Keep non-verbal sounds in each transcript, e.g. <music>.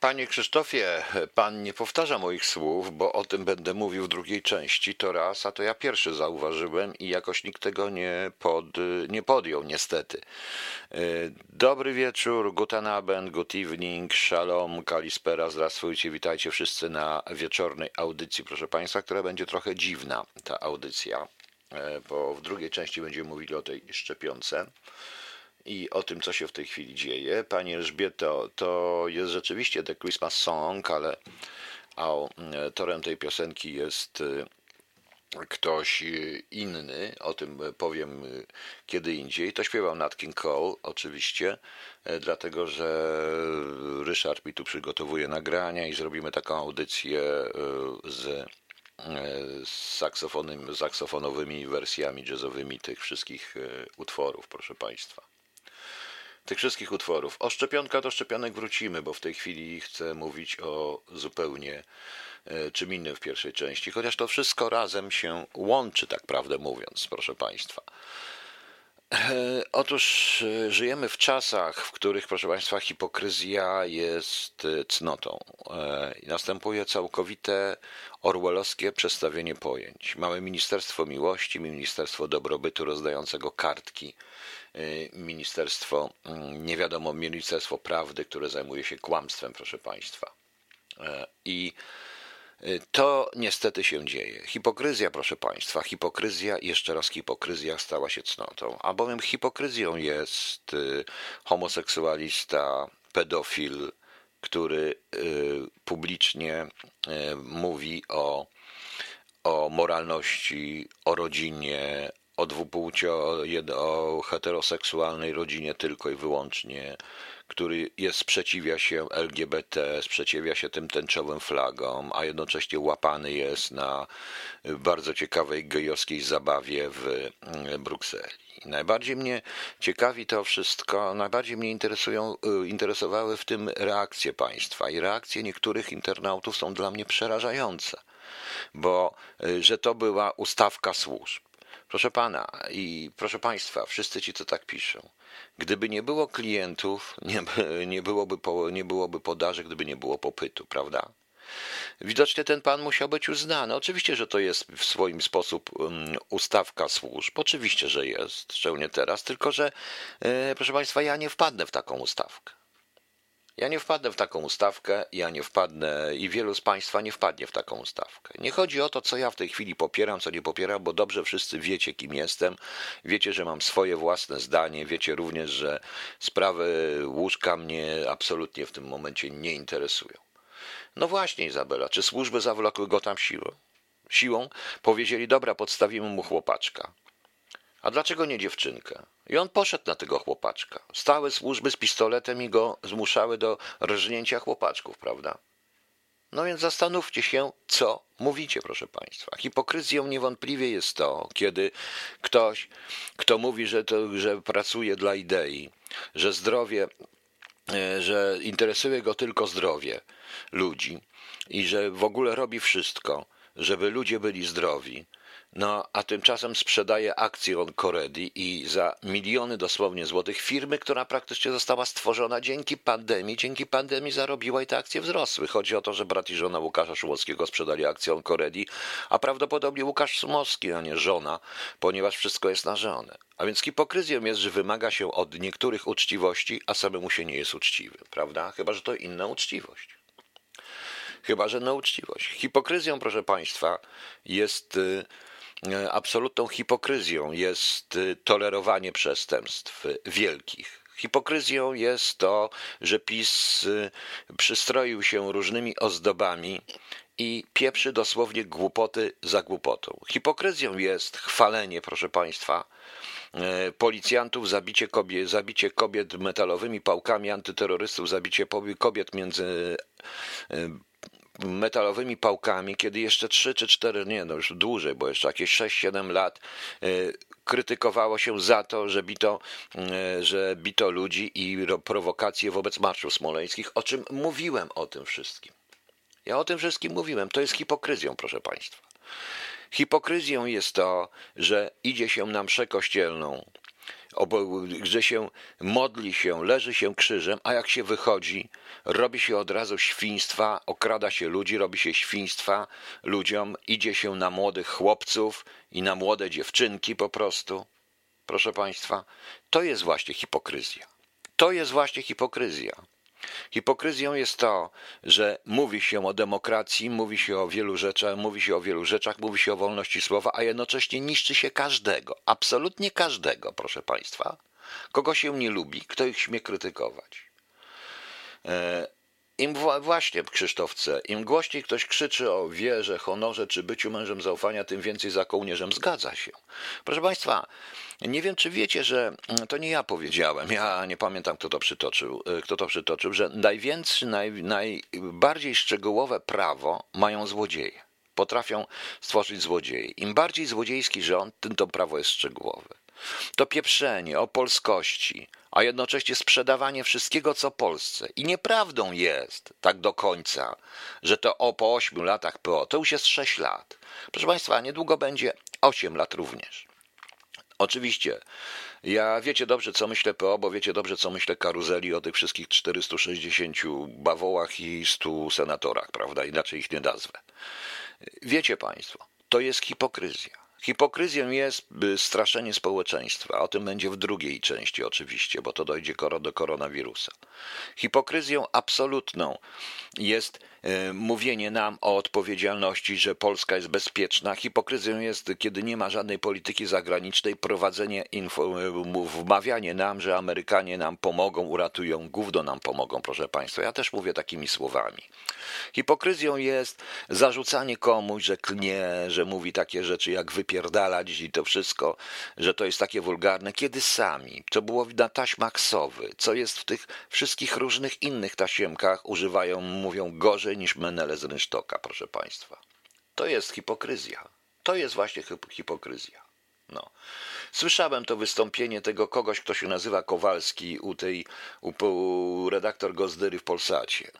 Panie Krzysztofie, pan nie powtarza moich słów, bo o tym będę mówił w drugiej części. To raz, a to ja pierwszy zauważyłem i jakoś nikt tego nie, pod, nie podjął, niestety. Dobry wieczór, guten Abend, good evening, shalom, kalispera, zdrastwujcie, witajcie wszyscy na wieczornej audycji, proszę państwa, która będzie trochę dziwna, ta audycja, bo w drugiej części będziemy mówili o tej szczepionce i o tym, co się w tej chwili dzieje. Pani Elżbieto, to jest rzeczywiście The Christmas Song, ale autorem tej piosenki jest y, ktoś inny, o tym powiem kiedy indziej. To śpiewał Nat King Cole, oczywiście, dlatego że Ryszard mi tu przygotowuje nagrania i zrobimy taką audycję z, saksofonowymi wersjami jazzowymi tych wszystkich utworów, proszę Państwa tych wszystkich utworów. O szczepionka do szczepionek wrócimy, bo w tej chwili chcę mówić o zupełnie e, czym innym w pierwszej części, chociaż to wszystko razem się łączy, tak prawdę mówiąc, proszę Państwa. E, otóż e, żyjemy w czasach, w których, proszę Państwa, hipokryzja jest cnotą. Następuje całkowite orwellowskie przestawienie pojęć. Mamy Ministerstwo Miłości, Ministerstwo Dobrobytu rozdającego kartki ministerstwo, mm, nie wiadomo, Ministerstwo Prawdy, które zajmuje się kłamstwem, proszę Państwa. E, I y, to niestety się dzieje. Hipokryzja, proszę Państwa, hipokryzja, jeszcze raz hipokryzja stała się cnotą, albowiem hipokryzją jest y, homoseksualista, pedofil, który publicznie mówi o, o moralności, o rodzinie, o dwupłci, o, o heteroseksualnej rodzinie tylko i wyłącznie, który jest, sprzeciwia się LGBT, sprzeciwia się tym tęczowym flagom, a jednocześnie łapany jest na bardzo ciekawej gejowskiej zabawie w mm, Brukseli. Najbardziej mnie ciekawi to wszystko, najbardziej mnie interesują, y, interesowały w tym reakcje państwa i reakcje niektórych internautów są dla mnie przerażające, bo y, że to była ustawka służb Proszę pana i proszę państwa, wszyscy ci, co tak piszą, gdyby nie było klientów, nie, nie, byłoby, nie byłoby podaży, gdyby nie było popytu, prawda? Widocznie ten pan musiał być uznany. Oczywiście, że to jest w swoim sposób um, ustawka służb. Oczywiście, że jest, szczególnie teraz, tylko że, e, proszę państwa, ja nie wpadnę w taką ustawkę. Ja nie wpadnę w taką ustawkę, ja nie wpadnę i wielu z Państwa nie wpadnie w taką ustawkę. Nie chodzi o to, co ja w tej chwili popieram, co nie popieram, bo dobrze wszyscy wiecie, kim jestem. Wiecie, że mam swoje własne zdanie. Wiecie również, że sprawy łóżka mnie absolutnie w tym momencie nie interesują. No właśnie, Izabela, czy służby zawlokły go tam siłą? Siłą powiedzieli, dobra, podstawimy mu chłopaczka. A dlaczego nie dziewczynkę? I on poszedł na tego chłopaczka. Stały służby z pistoletem i go zmuszały do rżnięcia chłopaczków, prawda? No więc zastanówcie się, co mówicie, proszę Państwa. Hipokryzją niewątpliwie jest to, kiedy ktoś, kto mówi, że, to, że pracuje dla idei, że zdrowie, e, że interesuje go tylko zdrowie ludzi i że w ogóle robi wszystko, żeby ludzie byli zdrowi, no, a tymczasem sprzedaje akcje Oncoredi i za miliony dosłownie złotych firmy, która praktycznie została stworzona dzięki pandemii. Dzięki pandemii zarobiła i te akcje wzrosły. Chodzi o to, że brat i żona Łukasza Szumowskiego sprzedali akcje Oncoredi, a prawdopodobnie Łukasz Szumowski, a nie żona, ponieważ wszystko jest na żonę. A więc hipokryzją jest, że wymaga się od niektórych uczciwości, a samemu się nie jest uczciwy, prawda? Chyba, że to inna uczciwość. Chyba, że na uczciwość. Hipokryzją, proszę Państwa, jest y, absolutną hipokryzją jest y, tolerowanie przestępstw wielkich. Hipokryzją jest to, że PiS y, przystroił się różnymi ozdobami i pieprzy dosłownie głupoty za głupotą. Hipokryzją jest chwalenie, proszę Państwa, e, policjantów, zabicie kobiet, zabicie kobiet metalowymi pałkami, antyterrorystów, zabicie kobiet między e, metalowymi pałkami, kiedy jeszcze 3 czy 4, nie no już dłużej, bo jeszcze jakieś 6-7 lat e, krytykowało się za to, że bito, e, że bito ludzi i prowokacje wobec marszów smoleńskich, o czym mówiłem o tym wszystkim. Ja o tym wszystkim mówiłem. To jest hipokryzją, proszę Państwa. Hipokryzją jest to, że idzie się na mszę kościelną że się modli się, leży się krzyżem, a jak się wychodzi, robi się od razu świństwa, okrada się ludzi, robi się świństwa ludziom, idzie się na młodych chłopców i na młode dziewczynki po prostu. Proszę Państwa, to jest właśnie hipokryzja. To jest właśnie hipokryzja. Hipokryzją jest to, że mówi się o demokracji, mówi się o wielu rzeczach, mówi się o wielu rzeczach, mówi się o wolności słowa, a jednocześnie niszczy się każdego, absolutnie każdego, proszę Państwa, kogo się nie lubi, kto ich śmie krytykować. Im właśnie, Krzysztofce, im głośniej ktoś krzyczy o wierze, honorze czy byciu mężem zaufania, tym więcej za kołnierzem zgadza się. Proszę Państwa, nie wiem, czy wiecie, że mm, to nie ja powiedziałem, ja nie pamiętam, kto to przytoczył, y, kto to przytoczył że najwięcej, naj, najbardziej szczegółowe prawo mają złodzieje. Potrafią stworzyć złodzieje. Im bardziej złodziejski rząd, tym to prawo jest szczegółowe. To pieprzenie o polskości, a jednocześnie sprzedawanie wszystkiego, co Polsce. I nieprawdą jest tak do końca, że to o po ośmiu latach PO, to już jest sześć lat. Proszę Państwa, niedługo będzie osiem lat również. Oczywiście, ja wiecie dobrze, co myślę PO, bo wiecie dobrze, co myślę karuzeli o tych wszystkich 460 bawołach i 100 senatorach, prawda? Inaczej ich nie nazwę. Wiecie Państwo, to jest hipokryzja. Hipokryzją jest straszenie społeczeństwa. O tym będzie w drugiej części oczywiście, bo to dojdzie do koronawirusa. Hipokryzją absolutną jest mówienie nam o odpowiedzialności, że Polska jest bezpieczna. Hipokryzją jest, kiedy nie ma żadnej polityki zagranicznej, prowadzenie, info, e, wmawianie nam, że Amerykanie nam pomogą, uratują, gówno nam pomogą, proszę Państwa. Ja też mówię takimi słowami. Hipokryzją jest zarzucanie komuś, że klnie, że mówi takie rzeczy jak wypierdalać i to wszystko, że to jest takie wulgarne, kiedy sami, to było na taśmach sowy, co jest w tych wszystkich różnych innych tasiemkach, używają, mówią gorzej niż Menele z Rynsztoka, proszę Państwa. To jest hipokryzja. To jest właśnie hipokryzja. No. Słyszałem to wystąpienie tego kogoś, kto się nazywa Kowalski u tej u, u redaktor Gozdyry w Polsacie.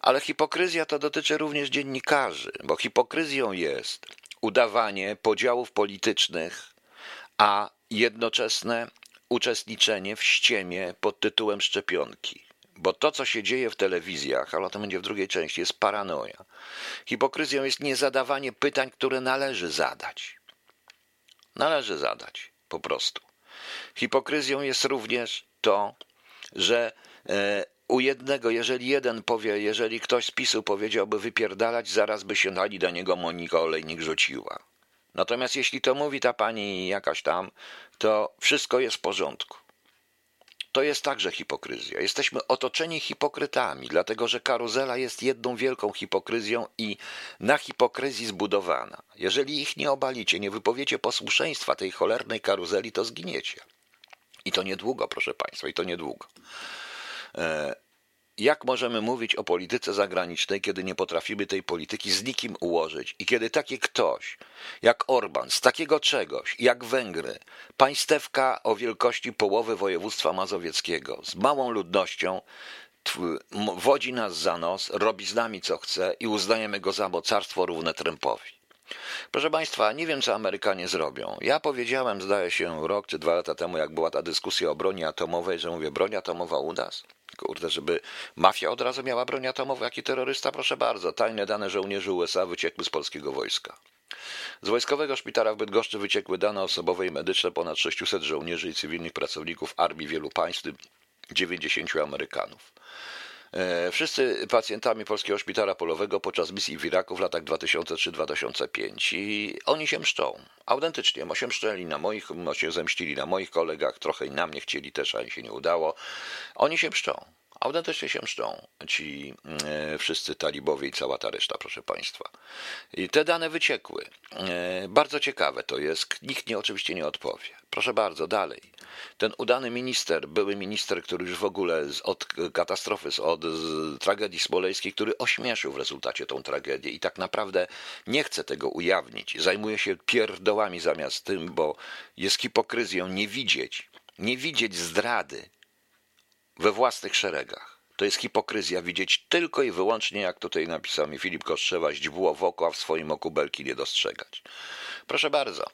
Ale hipokryzja to dotyczy również dziennikarzy, bo hipokryzją jest udawanie podziałów politycznych, a jednoczesne uczestniczenie w ściemie pod tytułem szczepionki. Bo to, co się dzieje w telewizjach, ale to będzie w drugiej części, jest paranoja. Hipokryzją jest niezadawanie pytań, które należy zadać. Należy zadać, po prostu. Hipokryzją jest również to, że e, u jednego, jeżeli jeden powie, jeżeli ktoś z PiSu powiedziałby wypierdalać, zaraz by się dali do niego Monika Olejnik rzuciła. Natomiast jeśli to mówi ta pani jakaś tam, to wszystko jest w porządku. To jest także hipokryzja. Jesteśmy otoczeni hipokrytami, dlatego że karuzela jest jedną wielką hipokryzją i na hipokryzji zbudowana. Jeżeli ich nie obalicie, nie wypowiecie posłuszeństwa tej cholernej karuzeli, to zginiecie. I to niedługo, proszę Państwa, i to niedługo. Jak możemy mówić o polityce zagranicznej, kiedy nie potrafimy tej polityki z nikim ułożyć i kiedy taki ktoś jak Orban z takiego czegoś, jak Węgry, państewka o wielkości połowy województwa mazowieckiego, z małą ludnością, wodzi nas za nos, robi z nami co chce i uznajemy go za mocarstwo równe Trumpowi. Proszę Państwa, nie wiem, co Amerykanie zrobią. Ja powiedziałem, zdaje się, rok czy dwa lata temu, jak była ta dyskusja o broni atomowej, że mówię, broń atomowa u nas? Kurde, żeby mafia od razu miała broń atomową, jak i terrorysta, proszę bardzo. Tajne dane żołnierzy USA wyciekły z polskiego wojska. Z wojskowego szpitala w Bydgoszczy wyciekły dane osobowe i medyczne ponad 600 żołnierzy i cywilnych pracowników armii wielu państw, 90 Amerykanów. E, wszyscy pacjentami Polskiego Szpitala Polowego podczas misji w Iraku w latach 2003-2005 i oni się mszczą. Autentycznie, się mszczeli na moich, się zemścili na moich kolegach, trochę i na mnie chcieli też, a im się nie udało. Oni się mszczą. Autentycznie się mszczą ci e, wszyscy talibowie i cała ta reszta, proszę Państwa. I te dane wyciekły. E, bardzo ciekawe to jest. Nikt nie oczywiście nie odpowie. Proszę bardzo, dalej. Ten udany minister, były minister, który już w ogóle od katastrofy, od tragedii smoleńskiej, który ośmieszył w rezultacie tą tragedię i tak naprawdę nie chce tego ujawnić. Zajmuje się pierdołami zamiast tym, bo jest hipokryzją nie widzieć, nie widzieć zdrady we własnych szeregach. To jest hipokryzja widzieć tylko i wyłącznie, jak tutaj napisał mi Filip Kostrzewa, źdźbło w oko, a w swoim oku belki nie dostrzegać. Proszę bardzo.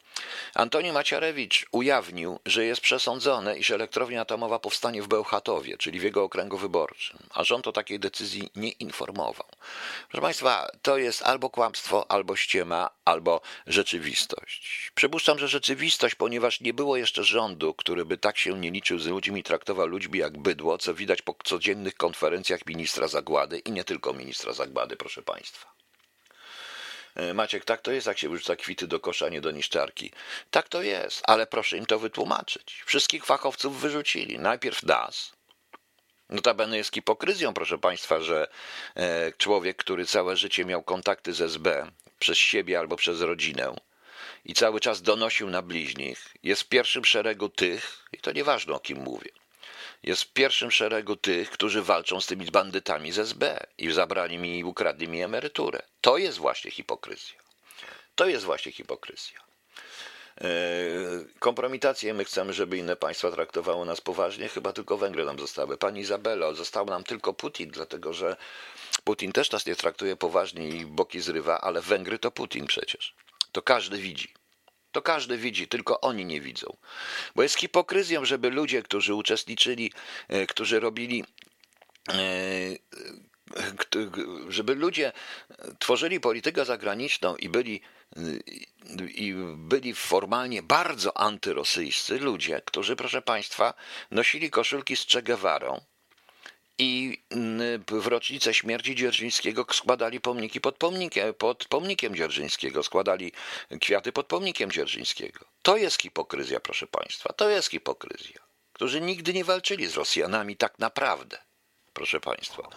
Antoni Maciarewicz ujawnił, że jest przesądzone, iż elektrownia atomowa powstanie w Bełchatowie, czyli w jego okręgu wyborczym, a rząd o takiej decyzji nie informował. Proszę Państwa, to jest albo kłamstwo, albo ściema, albo rzeczywistość. Przypuszczam, że rzeczywistość, ponieważ nie było jeszcze rządu, który by tak się nie liczył z ludźmi i traktował ludźmi jak bydło, co widać po codziennych konferencjach ministra Zagłady i nie tylko ministra Zagłady, proszę Państwa. E, Maciek, tak to jest, jak się wyrzuca kwity do kosza, nie do niszczarki. Tak to jest, ale proszę im to wytłumaczyć. Wszystkich fachowców wyrzucili. Najpierw nas. Notabene jest hipokryzją, proszę Państwa, że e, człowiek, który całe życie miał kontakty z SB przez siebie albo przez rodzinę i cały czas donosił na bliźnich, jest w pierwszym szeregu tych, i to nieważne o kim mówię, jest w pierwszym szeregu tych, którzy walczą z tymi bandytami z SB i zabrali mi i ukradli mi emeryturę. To jest właśnie hipokryzja. To jest właśnie hipokryzja. E, kompromitację my chcemy, żeby inne państwa traktowały nas poważnie, chyba tylko Węgry nam zostały. Pani Izabelo, został nam tylko Putin, dlatego że Putin też nas nie traktuje poważnie i boki zrywa, ale Węgry to Putin przecież. To każdy widzi. To każdy widzi, tylko oni nie widzą. Bo jest hipokryzją, żeby ludzie, którzy uczestniczyli, e, którzy robili e, żeby ludzie tworzyli politykę zagraniczną i byli, i byli formalnie bardzo antyrosyjscy ludzie, którzy, proszę Państwa, nosili koszulki z Che Guevarą, i w rocznicę śmierci Dzierżyńskiego składali pomniki pod pomnikiem, pod pomnikiem Dzierżyńskiego, składali kwiaty pod pomnikiem Dzierżyńskiego. To jest hipokryzja, proszę Państwa, to jest hipokryzja. Którzy nigdy nie walczyli z Rosjanami tak naprawdę, proszę Państwa,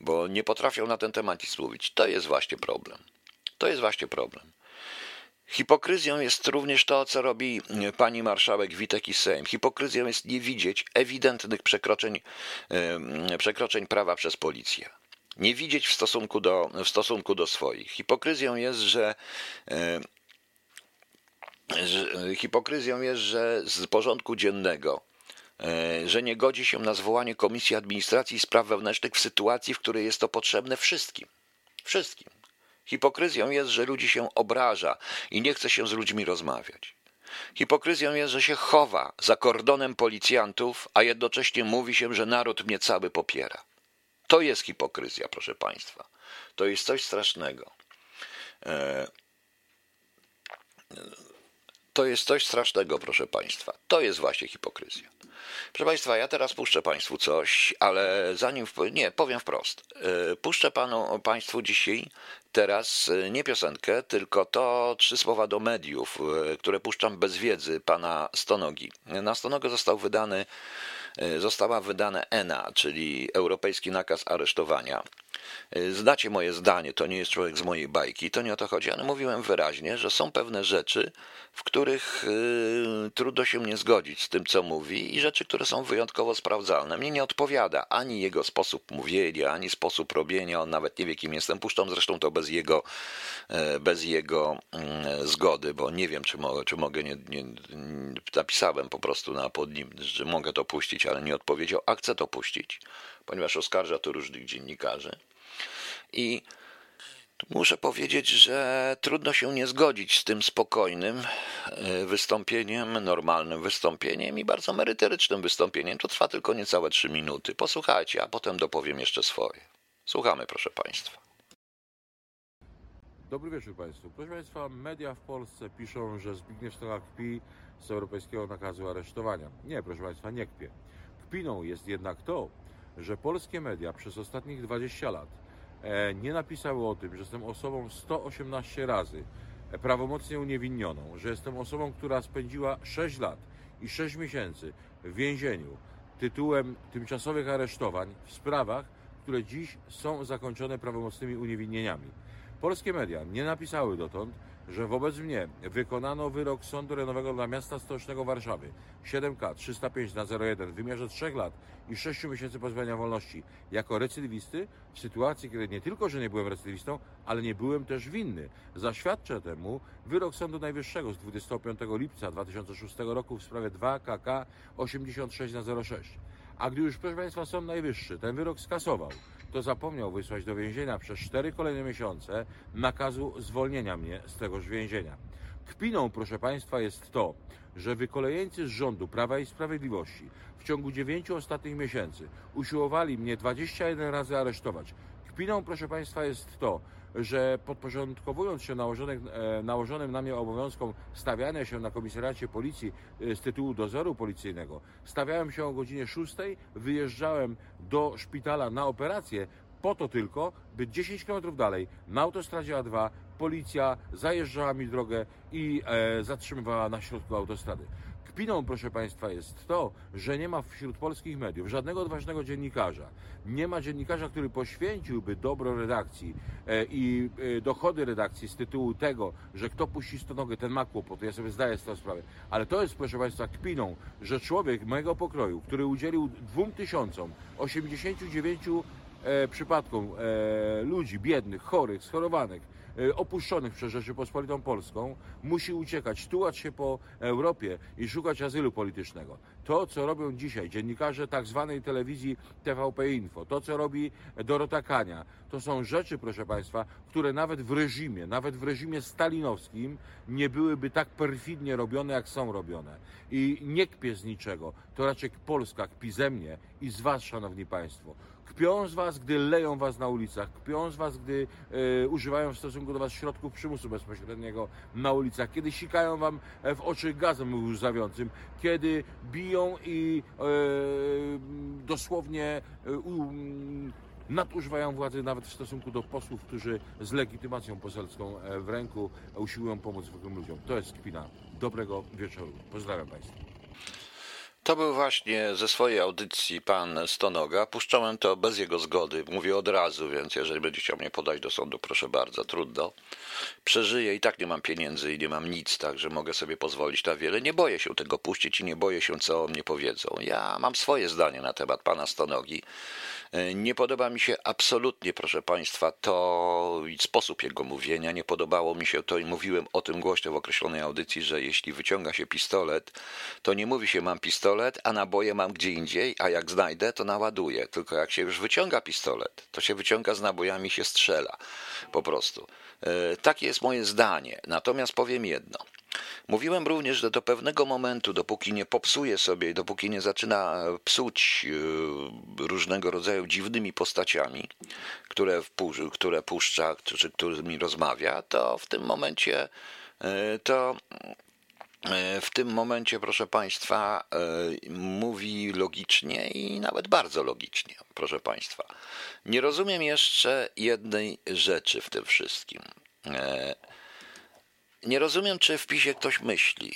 bo nie potrafią na ten temat nic mówić. To jest właśnie problem. To jest właśnie problem. Hipokryzją jest również to, co robi pani marszałek Witek i Sejm. Hipokryzją jest nie widzieć ewidentnych przekroczeń, przekroczeń prawa przez policję. Nie widzieć w stosunku do, w stosunku do swoich. Hipokryzją jest, że, że hipokryzją jest, że z porządku dziennego e, że nie godzi się na zwołanie Komisji Administracji i Spraw Wewnętrznych w sytuacji, w której jest to potrzebne wszystkim. Wszystkim. Hipokryzją jest, że ludzi się obraża i nie chce się z ludźmi rozmawiać. Hipokryzją jest, że się chowa za kordonem policjantów, a jednocześnie mówi się, że naród mnie cały popiera. To jest hipokryzja, proszę Państwa. To jest coś strasznego. E, to jest coś strasznego, proszę Państwa. To jest właśnie hipokryzja. Proszę Państwa, ja teraz puszczę Państwu coś, ale zanim. Nie, powiem wprost. E, puszczę panu, Państwu dzisiaj teraz e, nie piosenkę, tylko to trzy słowa do mediów, e, które puszczam bez wiedzy pana Stonogi. Na Stonogę został wydany, została wydana ENA, czyli Europejski Nakaz Aresztowania. Znacie moje zdanie, to nie jest człowiek z mojej bajki, to nie o to chodzi, ale mówiłem wyraźnie, że są pewne rzeczy, w których y, trudno się nie zgodzić z tym, co mówi, i rzeczy, które są wyjątkowo sprawdzalne. Mnie nie odpowiada ani jego sposób mówienia, ani sposób robienia. On nawet nie wie, kim jestem. Puszczam zresztą to bez jego, e, bez jego mm, zgody, bo nie wiem, czy, mo, czy mogę. Nie, nie, napisałem po prostu na pod nim, że mogę to puścić, ale nie odpowiedział, a chcę to puścić, ponieważ oskarża to różnych dziennikarzy. I Muszę powiedzieć, że trudno się nie zgodzić z tym spokojnym e, wystąpieniem, normalnym wystąpieniem i bardzo merytorycznym wystąpieniem. To trwa tylko niecałe trzy minuty. Posłuchajcie, a potem dopowiem jeszcze swoje. Słuchamy, proszę Państwa. Dobry wieczór Państwu. Proszę Państwa, media w Polsce piszą, że Zbigniew Stonak kpi z europejskiego nakazu aresztowania. Nie, proszę Państwa, nie kpie. Kpiną jest jednak to, że polskie media przez ostatnich 20 lat nie napisały o tym, że jestem osobą 118 razy prawomocnie uniewinioną, że jestem osobą, która spędziła 6 lat i 6 miesięcy w więzieniu tytułem tymczasowych aresztowań w sprawach, które dziś są zakończone prawomocnymi uniewinnieniami. Polskie media nie napisały dotąd, że wobec mnie wykonano wyrok Sądu Rejonowego dla Miasta Stołecznego Warszawy 7K 305 na 01 w wymiarze 3 lat i 6 miesięcy pozbawienia wolności jako recydywisty w sytuacji, kiedy nie tylko, że nie byłem recydywistą, ale nie byłem też winny. Zaświadczę temu wyrok Sądu Najwyższego z 25 lipca 2006 roku w sprawie 2 KK 86 na 06. A gdy już, proszę Państwa, Sąd Najwyższy ten wyrok skasował, to zapomniał wysłać do więzienia przez cztery kolejne miesiące nakazu zwolnienia mnie z tegoż więzienia. Kpiną, proszę Państwa, jest to, że wykolejeńcy z rządu Prawa i Sprawiedliwości w ciągu dziewięciu ostatnich miesięcy usiłowali mnie 21 razy aresztować. Kpiną, proszę Państwa, jest to, że podporządkowując się nałożonym, e, nałożonym na mnie obowiązkom stawiania się na komisariacie policji e, z tytułu dozoru policyjnego, stawiałem się o godzinie 6, wyjeżdżałem do szpitala na operację, po to tylko, by 10 km dalej na autostradzie A2 policja zajeżdżała mi drogę i e, zatrzymywała na środku autostrady. Kpiną, proszę Państwa, jest to, że nie ma wśród polskich mediów żadnego odważnego dziennikarza. Nie ma dziennikarza, który poświęciłby dobro redakcji e, i e, dochody redakcji z tytułu tego, że kto puści stonogę, ten ma kłopoty. Ja sobie zdaję z tego sprawę. Ale to jest, proszę Państwa, kpiną, że człowiek mojego pokroju, który udzielił 2089 e, przypadkom e, ludzi biednych, chorych, schorowanych, opuszczonych przez Rzeczypospolitą Polską, musi uciekać, tułać się po Europie i szukać azylu politycznego. To, co robią dzisiaj dziennikarze tak zwanej telewizji TVP Info, to, co robi Dorota Kania, to są rzeczy, proszę Państwa, które nawet w reżimie, nawet w reżimie stalinowskim nie byłyby tak perfidnie robione, jak są robione. I nie kpię z niczego, to raczej Polska kpi ze mnie i z Was, Szanowni Państwo. Kpią z was, gdy leją was na ulicach, kpią z was, gdy e, używają w stosunku do was środków przymusu bezpośredniego na ulicach, kiedy sikają wam w oczy gazem łzawiącym, kiedy biją i e, dosłownie e, u, nadużywają władzy nawet w stosunku do posłów, którzy z legitymacją poselską e, w ręku usiłują pomóc zwykłym ludziom. To jest kpina. Dobrego wieczoru. Pozdrawiam Państwa. To był właśnie ze swojej audycji pan Stonoga. Puszczałem to bez jego zgody. Mówię od razu, więc jeżeli będzie chciał mnie podać do sądu, proszę bardzo, trudno. Przeżyję i tak nie mam pieniędzy i nie mam nic, także mogę sobie pozwolić na wiele. Nie boję się tego puścić i nie boję się, co o mnie powiedzą. Ja mam swoje zdanie na temat pana Stonogi. Nie podoba mi się absolutnie, proszę Państwa, to sposób jego mówienia. Nie podobało mi się to i mówiłem o tym głośno w określonej audycji, że jeśli wyciąga się pistolet, to nie mówi się mam pistolet, a naboje mam gdzie indziej, a jak znajdę, to naładuję. Tylko jak się już wyciąga pistolet, to się wyciąga z nabojami się strzela. Po prostu. E, takie jest moje zdanie. Natomiast powiem jedno. Mówiłem również, że do pewnego momentu, dopóki nie popsuje sobie i dopóki nie zaczyna psuć e, różnego rodzaju dziwnymi postaciami, które, które puszcza, czy którymi rozmawia, to w tym momencie e, to e, w tym momencie, proszę Państwa, mówi logicznie i nawet bardzo logicznie, proszę Państwa. Nie rozumiem jeszcze jednej rzeczy w tym wszystkim. Nie rozumiem, czy w PiSie ktoś myśli.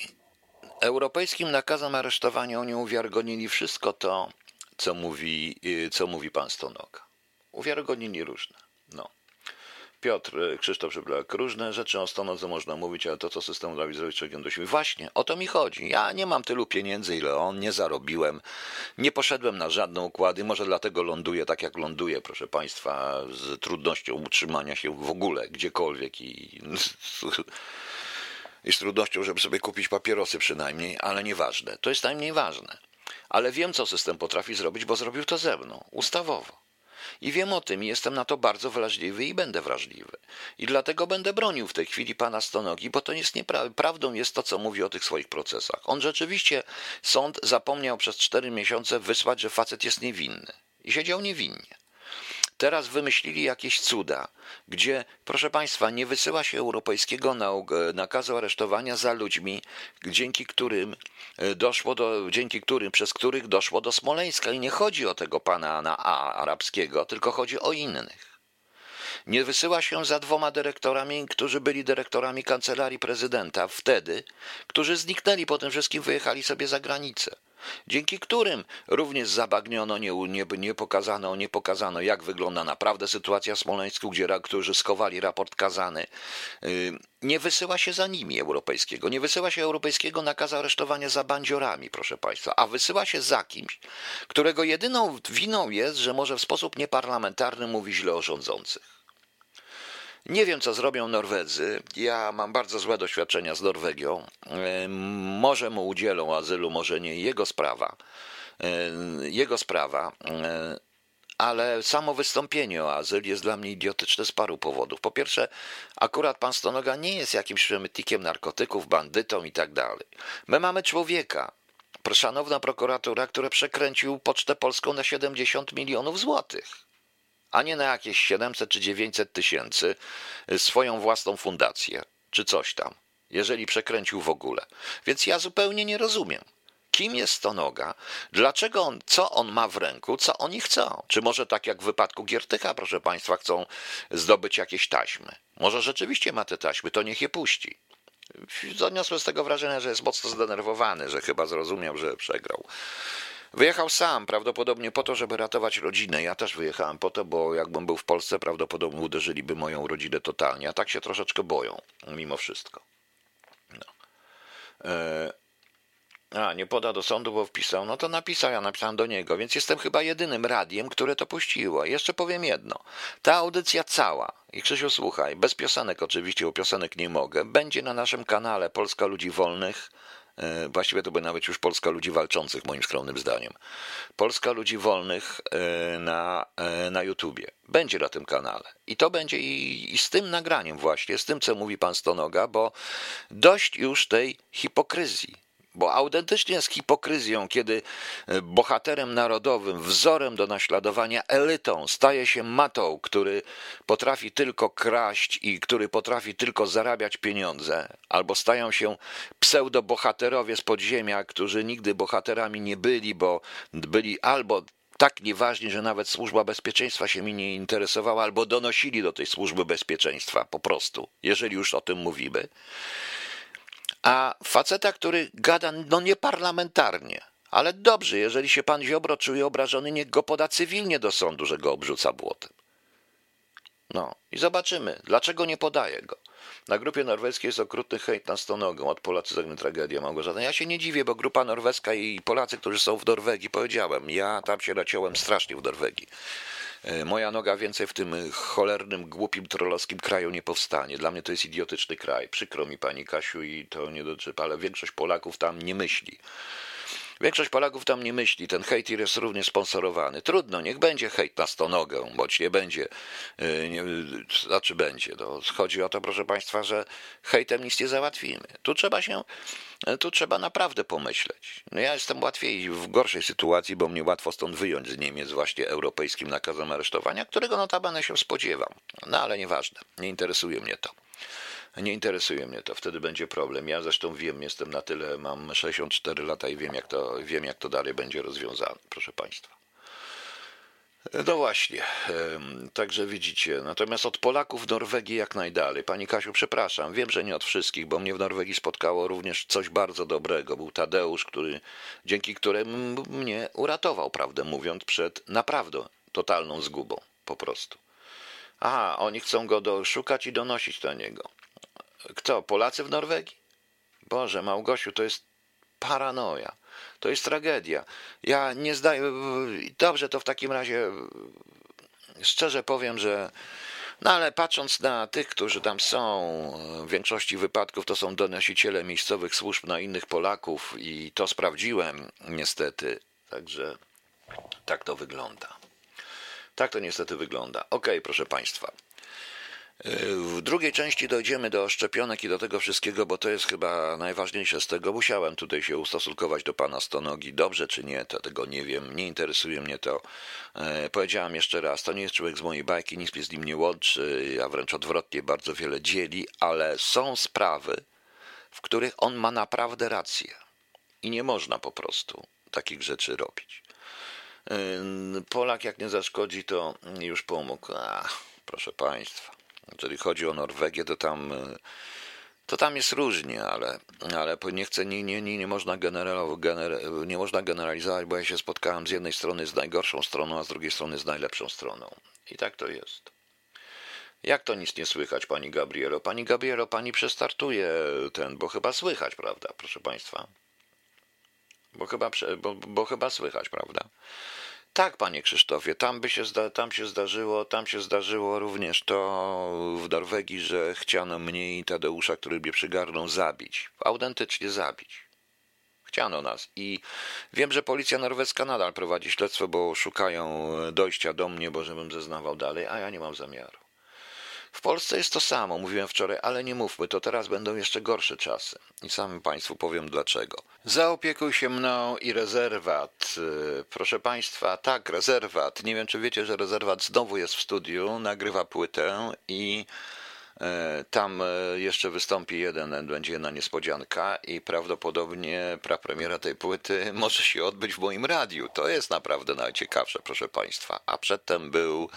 Europejskim nakazem aresztowania oni uwiarygodnili wszystko to, co mówi, y, co mówi pan Stonoka. Uwiarygodnili różne. No. Piotr y, Krzysztof Szyblak, różne rzeczy o Stonodze można mówić, ale to, co system robi zrobić człowiekiem do siebie. Właśnie, o to mi chodzi. Ja nie mam tylu pieniędzy, ile on, nie zarobiłem, nie poszedłem na żadne układy, może dlatego ląduję tak, jak ląduję, proszę Państwa, z trudnością utrzymania się w ogóle, gdziekolwiek i <laughs> i z trudnością, żeby sobie kupić papierosy przynajmniej, ale nieważne. To jest najmniej ważne. Ale wiem, co system potrafi zrobić, bo zrobił to ze mną, ustawowo. I wiem o tym i jestem na to bardzo wrażliwy i będę wrażliwy. I dlatego będę bronił w tej chwili pana Stonogi, bo to jest nieprawdą. Prawdą jest to, co mówi o tych swoich procesach. On rzeczywiście, sąd zapomniał przez cztery miesiące wysłać, że facet jest niewinny. I siedział niewinnie. Teraz wymyślili jakieś cuda, gdzie, proszę Państwa, nie wysyła się europejskiego nakazu aresztowania za ludźmi, dzięki którym e, doszło do, dzięki którym, przez których doszło do Smoleńska. I nie chodzi o tego pana na A arabskiego, tylko chodzi o innych. Nie wysyła się za dwoma dyrektorami, którzy byli dyrektorami kancelarii prezydenta wtedy, którzy zniknęli po tym wszystkim, wyjechali sobie za granicę dzięki którym również zabagniono, nie, nie, nie, pokazano, nie pokazano, jak wygląda naprawdę sytuacja w Smoleńsku, gdzie którzy skowali raport kazany. Y, nie wysyła się za nimi europejskiego, nie wysyła się europejskiego nakazu aresztowania za bandziorami, proszę Państwa, a wysyła się za kimś, którego jedyną winą jest, że może w sposób nieparlamentarny mówi źle o rządzących. Nie wiem, co zrobią Norwedzy. Ja mam bardzo złe doświadczenia z Norwegią. Może mu udzielą azylu, może nie, jego sprawa. jego sprawa ale samo wystąpienie o azyl jest dla mnie idiotyczne z paru powodów. Po pierwsze, akurat pan Stonoga nie jest jakimś przemytnikiem narkotyków, bandytą i tak dalej. My mamy człowieka, szanowna prokuratura, który przekręcił Pocztę Polską na 70 milionów złotych, a nie na jakieś 700 czy 900 tysięcy swoją własną fundację, czy coś tam, jeżeli przekręcił w ogóle. Więc ja zupełnie nie rozumiem kim jest to noga, dlaczego on, co on ma w ręku, co oni chcą. Czy może tak jak w wypadku Giertycha, proszę Państwa, chcą zdobyć jakieś taśmy. Może rzeczywiście ma te taśmy, to niech je puści. Zaniosłem z tego wrażenia, że jest mocno zdenerwowany, że chyba zrozumiał, że przegrał. Wyjechał sam, prawdopodobnie po to, żeby ratować rodzinę. Ja też wyjechałem po to, bo jakbym był w Polsce, prawdopodobnie uderzyliby moją rodzinę totalnie, a tak się troszeczkę boją, mimo wszystko. No. E, a, nie poda do sądu, bo wpisał. No to napisał, ja napisałem do niego, więc jestem chyba jedynym radiem, które to puściło. Jeszcze powiem jedno. Ta audycja cała, i Krzysiu słuchaj, bez piosenek oczywiście, bo piosenek nie mogę, będzie na naszym kanale Polska Ludzi Wolnych. E, właściwie to by nawet już Polska Ludzi Walczących, moim skromnym zdaniem. Polska Ludzi Wolnych e, na, e, na YouTubie. Będzie na tym kanale. I to będzie i, i z tym nagraniem właśnie, z tym, co mówi pan Stonoga, bo dość już tej hipokryzji bo autentycznie jest hipokryzją, kiedy e, bohaterem narodowym, wzorem do naśladowania, elitą staje się matą, który potrafi tylko kraść i który potrafi tylko zarabiać pieniądze, albo stają się pseudobohaterowie z podziemia, którzy nigdy bohaterami nie byli, bo byli albo tak nieważni, że nawet służba bezpieczeństwa się mi nie interesowała, albo donosili do tej służby bezpieczeństwa po prostu, jeżeli już o tym mówimy a faceta, który gada no nieparlamentarnie. Ale dobrze, jeżeli się pan Ziobro czuje obrażony, niech go poda cywilnie do sądu, że go obrzuca błotem. No i zobaczymy, dlaczego nie podaje go. Na grupie norweskiej jest okrutny hejt na stonogą. Od Polacy zagne tragedia Małgorzata. Ja się nie dziwię, bo grupa norweska i Polacy, którzy są w Norwegii, powiedziałem, ja tam się naciąłem strasznie w Norwegii. E, moja noga więcej w tym cholernym, głupim, trollowskim kraju nie powstanie. Dla mnie to jest idiotyczny kraj. Przykro mi, pani Kasiu, i to nie dotyczy, ale większość Polaków tam nie myśli. Większość Polaków tam nie myśli, ten hejt jest również sponsorowany. Trudno, niech będzie hejt na stonogę, bądź nie będzie. E, nie, znaczy będzie. No, chodzi o to, proszę Państwa, że hejtem nic nie załatwimy. Tu trzeba się, tu trzeba naprawdę pomyśleć. No ja jestem łatwiej w gorszej sytuacji, bo mnie łatwo stąd wyjąć z Niemiec właśnie europejskim nakazem aresztowania, którego notabene się spodziewam. No ale nieważne, nie interesuje mnie to. Nie interesuje mnie to, wtedy będzie problem. Ja zresztą wiem, jestem na tyle, mam 64 lata i wiem, jak to, wiem, jak to dalej będzie rozwiązane, proszę Państwa. No właśnie, także widzicie. Natomiast od Polaków w Norwegii jak najdalej. Pani Kasiu, przepraszam, wiem, że nie od wszystkich, bo mnie w Norwegii spotkało również coś bardzo dobrego. Był Tadeusz, który, dzięki któremu mnie uratował, prawdę mówiąc, przed naprawdę totalną zgubą, po prostu. Aha, oni chcą go doszukać i donosić do niego. Kto? Polacy w Norwegii? Boże, Małgosiu, to jest paranoja. To jest tragedia. Ja nie zdaję. Dobrze, to w takim razie szczerze powiem, że. No ale patrząc na tych, którzy tam są, w większości wypadków to są donosiciele miejscowych służb na innych Polaków i to sprawdziłem niestety. Także tak to wygląda. Tak to niestety wygląda. Ok, proszę Państwa. W drugiej części dojdziemy do szczepionek i do tego wszystkiego, bo to jest chyba najważniejsze z tego. Musiałem tutaj się ustosunkować do pana Stonogi. Dobrze czy nie, to tego nie wiem. Nie interesuje mnie to. E, powiedziałem jeszcze raz, to nie jest człowiek z mojej bajki, nic mnie z nim nie łączy, a wręcz odwrotnie, bardzo wiele dzieli, ale są sprawy, w których on ma naprawdę rację. I nie można po prostu takich rzeczy robić. E, Polak jak nie zaszkodzi, to już pomógł. Ach, proszę państwa. Jeżeli chodzi o Norwegię, to tam, e, to tam jest różnie, ale, ale nie chcę, nie, nie, nie, nie, można generalować, gener, nie można generalizować, bo ja się spotkałem z jednej strony z najgorszą stroną, a z drugiej strony z najlepszą stroną. I tak to jest. Jak to nic nie słychać, pani Gabrielo? Pani Gabrielo, pani przestartuje ten, bo chyba słychać, prawda, proszę państwa? Bo chyba, bo, bo chyba słychać, prawda? Tak, panie Krzysztofie, tam by się, zda, tam się zdarzyło, tam się zdarzyło również to w Norwegii, że chciano mnie i Tadeusza, który mnie przygarnął, zabić. Autentycznie zabić. Chciano nas. I wiem, że policja norweska nadal prowadzi śledztwo, bo szukają dojścia do mnie, bo żebym zeznawał dalej, a ja nie mam zamiaru. W Polsce jest to samo, mówiłem wczoraj, ale nie mówmy, to teraz będą jeszcze gorsze czasy. I sam Państwu powiem dlaczego. Zaopiekuj się mną i rezerwat. Yy, Proszę Państwa, tak, rezerwat. Nie wiem, czy wiecie, że rezerwat znowu jest w studiu, nagrywa płytę i tam e, jeszcze wystąpi jeden, będzie jedna niespodzianka i prawdopodobnie prapremiera tej płyty <laughs> może się odbyć w moim radiu. To jest naprawdę najciekawsze, proszę Państwa. A przedtem był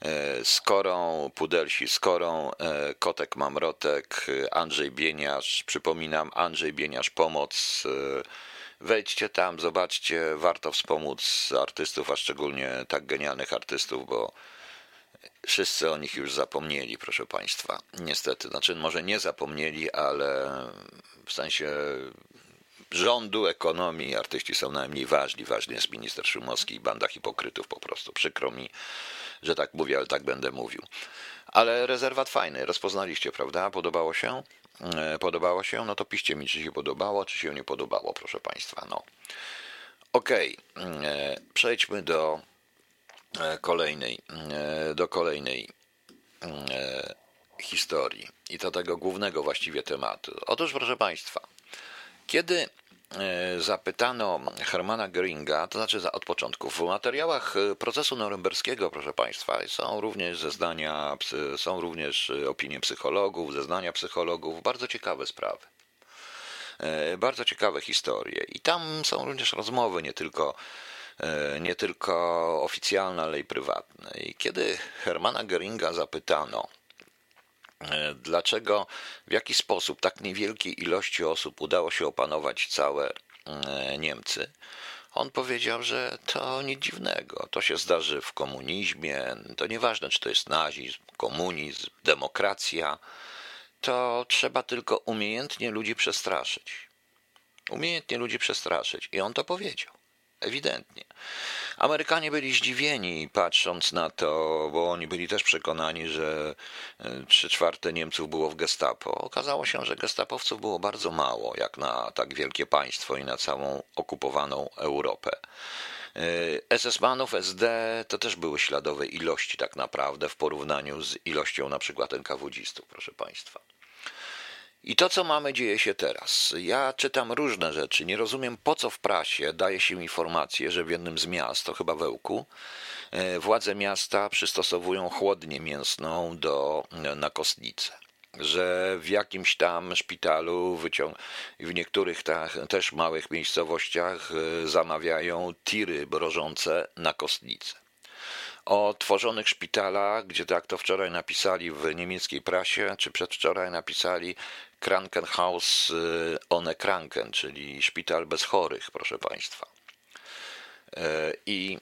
e, Skorą, Pudelsi Skorą, e, Kotek Mamrotek, e, Andrzej Bieniasz. Przypominam, Andrzej Bieniasz Pomoc. e, Wejdźcie tam, zobaczcie, warto wspomóc artystów, a szczególnie tak genialnych artystów, bo wszyscy o nich już zapomnieli, proszę Państwa. Niestety, znaczy może nie zapomnieli, ale w sensie rządu, ekonomii artyści są najmniej ważni. Ważny jest minister Szumowski i banda hipokrytów po prostu. Przykro mi, że tak mówię, ale tak będę mówił. Ale rezerwat fajny, rozpoznaliście, prawda? Podobało się? E, Podobało się? No to piszcie mi, czy się podobało, czy się nie podobało, proszę Państwa. No. Okej, e, przejdźmy do kolejnej, e, do kolejnej e, historii i do tego głównego właściwie tematu. Otóż, proszę Państwa, kiedy e, zapytano Hermana Göringa, to znaczy od początku, w materiałach e, procesu norymberskiego, proszę Państwa, są również zeznania, są również e, opinie psychologów, zeznania psychologów, bardzo ciekawe sprawy. E, Bardzo ciekawe historie. I tam są również rozmowy, nie tylko, e, nie tylko oficjalne, ale i prywatne. I kiedy Hermana Göringa zapytano, e, dlaczego, w jaki sposób tak niewielkiej ilości osób udało się opanować całe e, Niemcy, on powiedział, że to nic dziwnego. To się zdarzy w komunizmie. To nieważne, czy to jest nazizm, komunizm, demokracja. To trzeba tylko umiejętnie ludzi przestraszyć. Umiejętnie ludzi przestraszyć. I on to powiedział. Ewidentnie. Amerykanie byli zdziwieni, patrząc na to, bo oni byli też przekonani, że e, trzy czwarte Niemców było w gestapo. Okazało się, że gestapowców było bardzo mało, jak na tak wielkie państwo i na całą okupowaną Europę. E, SS-manów, SD to też były śladowe ilości tak naprawdę w porównaniu z ilością na przykład NKWD-stów, proszę Państwa. I to, co mamy, dzieje się teraz. Ja czytam różne rzeczy. Nie rozumiem, po co w prasie daje się informację, że w jednym z miast, to chyba Wełku, e, władze miasta przystosowują chłodnię mięsną do, na kostnicę. Że w jakimś tam szpitalu, w niektórych ta, też małych miejscowościach e, zamawiają tiry mrożące na kostnicę o tworzonych szpitalach, gdzie tak to wczoraj napisali w niemieckiej prasie, czy przedwczoraj napisali Krankenhaus y, ohne Kranken, czyli szpital bez chorych, proszę Państwa. E, I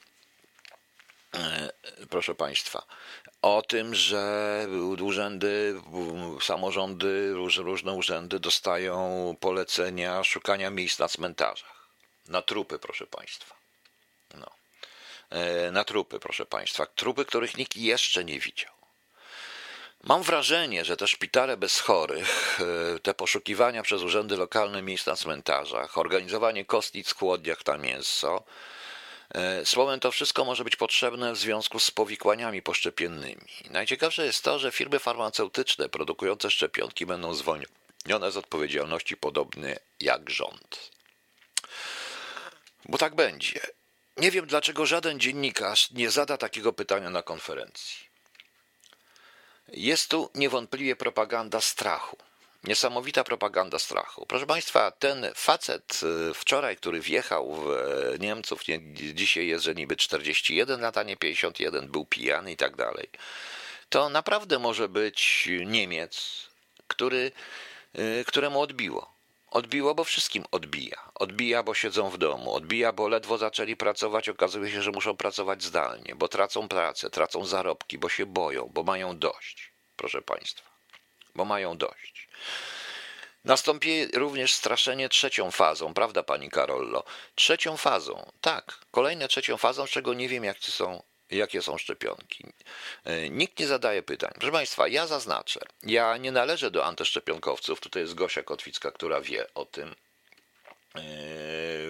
e, proszę Państwa, o tym, że urzędy, samorządy, róż- różne urzędy dostają polecenia szukania miejsc na cmentarzach. Na trupy, proszę Państwa. No na trupy, proszę Państwa. Trupy, których nikt jeszcze nie widział. Mam wrażenie, że te szpitale bez chorych, e, te poszukiwania przez urzędy lokalne miejsc na cmentarzach, organizowanie kostnic chłodniach na mięso, e, słowem to wszystko może być potrzebne w związku z powikłaniami poszczepiennymi. Najciekawsze jest to, że firmy farmaceutyczne produkujące szczepionki będą zwolnione z odpowiedzialności podobnie jak rząd. Bo tak będzie. Nie wiem, dlaczego żaden dziennikarz nie zada takiego pytania na konferencji. Jest tu niewątpliwie propaganda strachu. Niesamowita propaganda strachu. Proszę Państwa, ten facet y, wczoraj, który wjechał w e, Niemców, nie, dzisiaj jest, że niby 41 lat, a nie 51, był pijany i tak dalej. To naprawdę może być Niemiec, który, y, któremu odbiło. Odbiło, bo wszystkim odbija. Odbija, bo siedzą w domu. Odbija, bo ledwo zaczęli pracować. Okazuje się, że muszą pracować zdalnie, bo tracą pracę, tracą zarobki, bo się boją, bo mają dość. Proszę Państwa, bo mają dość. Nastąpi również straszenie trzecią fazą, prawda, pani Karollo? Trzecią fazą, tak, kolejne trzecią fazą, czego nie wiem, jak są, jakie są szczepionki. E, Nikt nie zadaje pytań. Proszę Państwa, ja zaznaczę, ja nie należę do antyszczepionkowców, tutaj jest Gosia Kotwicka, która wie o tym,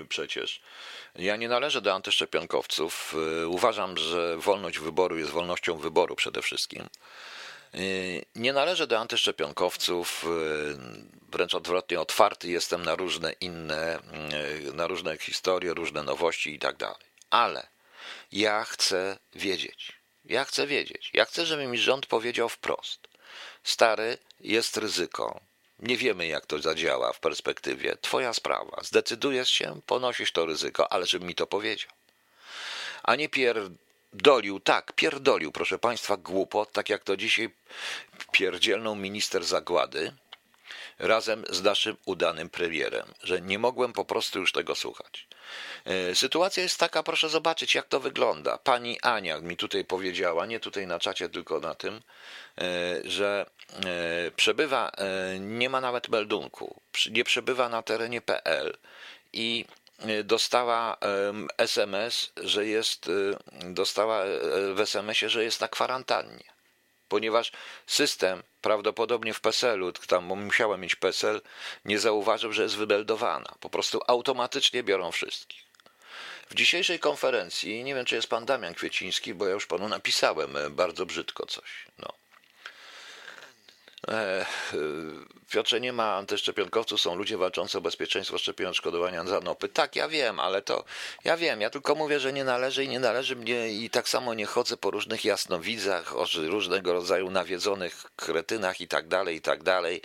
Przecież ja nie należę do antyszczepionkowców. Uważam, że wolność wyboru jest wolnością wyboru przede wszystkim. Nie należę do antyszczepionkowców, wręcz odwrotnie, otwarty jestem na różne inne, na różne historie, różne nowości i tak dalej. Ale ja chcę wiedzieć. Ja chcę wiedzieć. Ja chcę, żeby mi rząd powiedział wprost. Stary, jest ryzyko. Nie wiemy, jak to zadziała w perspektywie. Twoja sprawa. Zdecydujesz się, ponosisz to ryzyko, ale żeby mi to powiedział. A nie pierdolił, tak, pierdolił, proszę Państwa, głupot, tak jak to dzisiaj pierdzielną minister zagłady, razem z naszym udanym premierem, że nie mogłem po prostu już tego słuchać. E, sytuacja jest taka, proszę zobaczyć, jak to wygląda. Pani Ania mi tutaj powiedziała, nie tutaj na czacie, tylko na tym, e, że e, przebywa, nie ma nawet meldunku, nie przebywa na terenie PL i dostała SMS, że jest, dostała w SMS-ie, że jest na kwarantannie ponieważ system prawdopodobnie w PESEL-u, tam musiałem mieć PESEL, nie zauważył, że jest wybeldowana. Po prostu automatycznie biorą wszystkich. W dzisiejszej konferencji, nie wiem czy jest pan Damian Kwieciński, bo ja już panu napisałem e, bardzo brzydko coś. No. E, Piotrze, nie ma antyszczepionkowców, są ludzie walczący o bezpieczeństwo szczepienia odszkodowania za nopy. Tak, ja wiem, ale to, ja wiem, ja tylko mówię, że nie należy i nie należy mnie i tak samo nie chodzę po różnych jasnowidzach, o różnego rodzaju nawiedzonych kretynach i tak dalej, i tak dalej.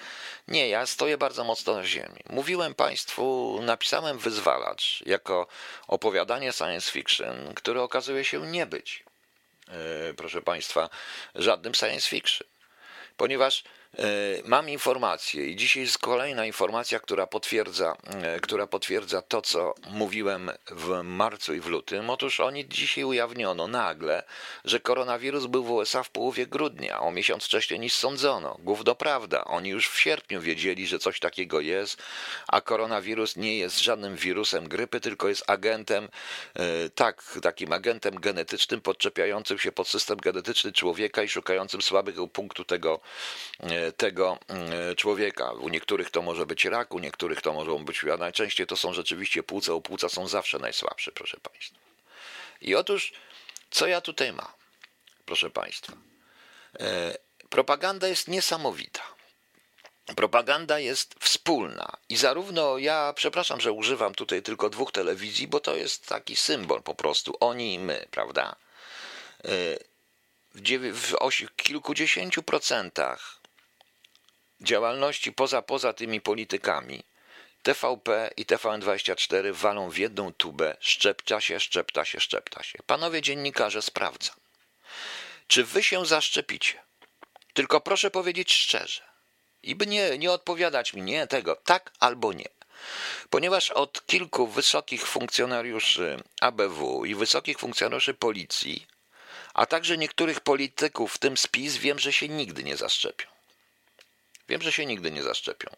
Nie, ja stoję bardzo mocno na ziemi. Mówiłem Państwu, napisałem Wyzwalacz jako opowiadanie science fiction, które okazuje się nie być, e, proszę Państwa, żadnym science fiction. Ponieważ mam informację i dzisiaj jest kolejna informacja, która potwierdza, e, która potwierdza to, co mówiłem w marcu i w lutym. Otóż oni dzisiaj ujawniono nagle, że koronawirus był w USA w połowie grudnia, o miesiąc wcześniej niż sądzono. Gówno prawda. Oni już w sierpniu wiedzieli, że coś takiego jest, a koronawirus nie jest żadnym wirusem grypy, tylko jest agentem, e, tak, takim agentem genetycznym podczepiającym się pod system genetyczny człowieka i szukającym słabego punktu tego tego mm, człowieka. U niektórych to może być rak, u niektórych to może być, a najczęściej to są rzeczywiście płuca, u płuca są zawsze najsłabsze, proszę Państwa. I otóż, co ja tutaj mam, proszę Państwa? E, propaganda jest niesamowita. Propaganda jest wspólna i zarówno ja, przepraszam, że używam tutaj tylko dwóch telewizji, bo to jest taki symbol po prostu, oni i my, prawda? E, w, w osi, kilkudziesięciu procentach działalności poza, poza tymi politykami TVP i TVN24 walą w jedną tubę, szczepta się, szczepta się, szczepta się. Panowie dziennikarze, sprawdzam. Czy wy się zaszczepicie? Tylko proszę powiedzieć szczerze. I by nie, nie odpowiadać mi nie tego, tak albo nie. Ponieważ od kilku wysokich funkcjonariuszy ABW i wysokich funkcjonariuszy policji, a także niektórych polityków, w tym spis, wiem, że się nigdy nie zaszczepią. Wiem, że się nigdy nie zaszczepią.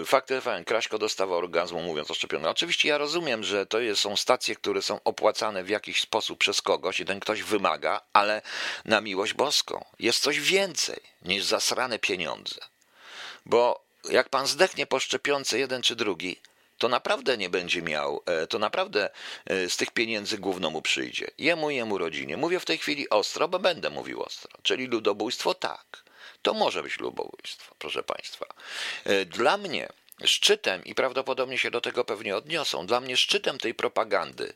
Y, Fakty FM, Kraśko dostawa orgazmu mówiąc o szczepionkach. Oczywiście ja rozumiem, że to są stacje, które są opłacane w jakiś sposób przez kogoś i ten ktoś wymaga, ale na miłość boską jest coś więcej niż zasrane pieniądze. Bo jak pan zdechnie po szczepionce jeden czy drugi, to naprawdę nie będzie miał, e, to naprawdę e, z tych pieniędzy główno mu przyjdzie. Jemu jemu rodzinie. Mówię w tej chwili ostro, bo będę mówił ostro. Czyli ludobójstwo tak. To może być ludobójstwo, proszę Państwa. E, dla mnie szczytem, i prawdopodobnie się do tego pewnie odniosą, dla mnie szczytem tej propagandy,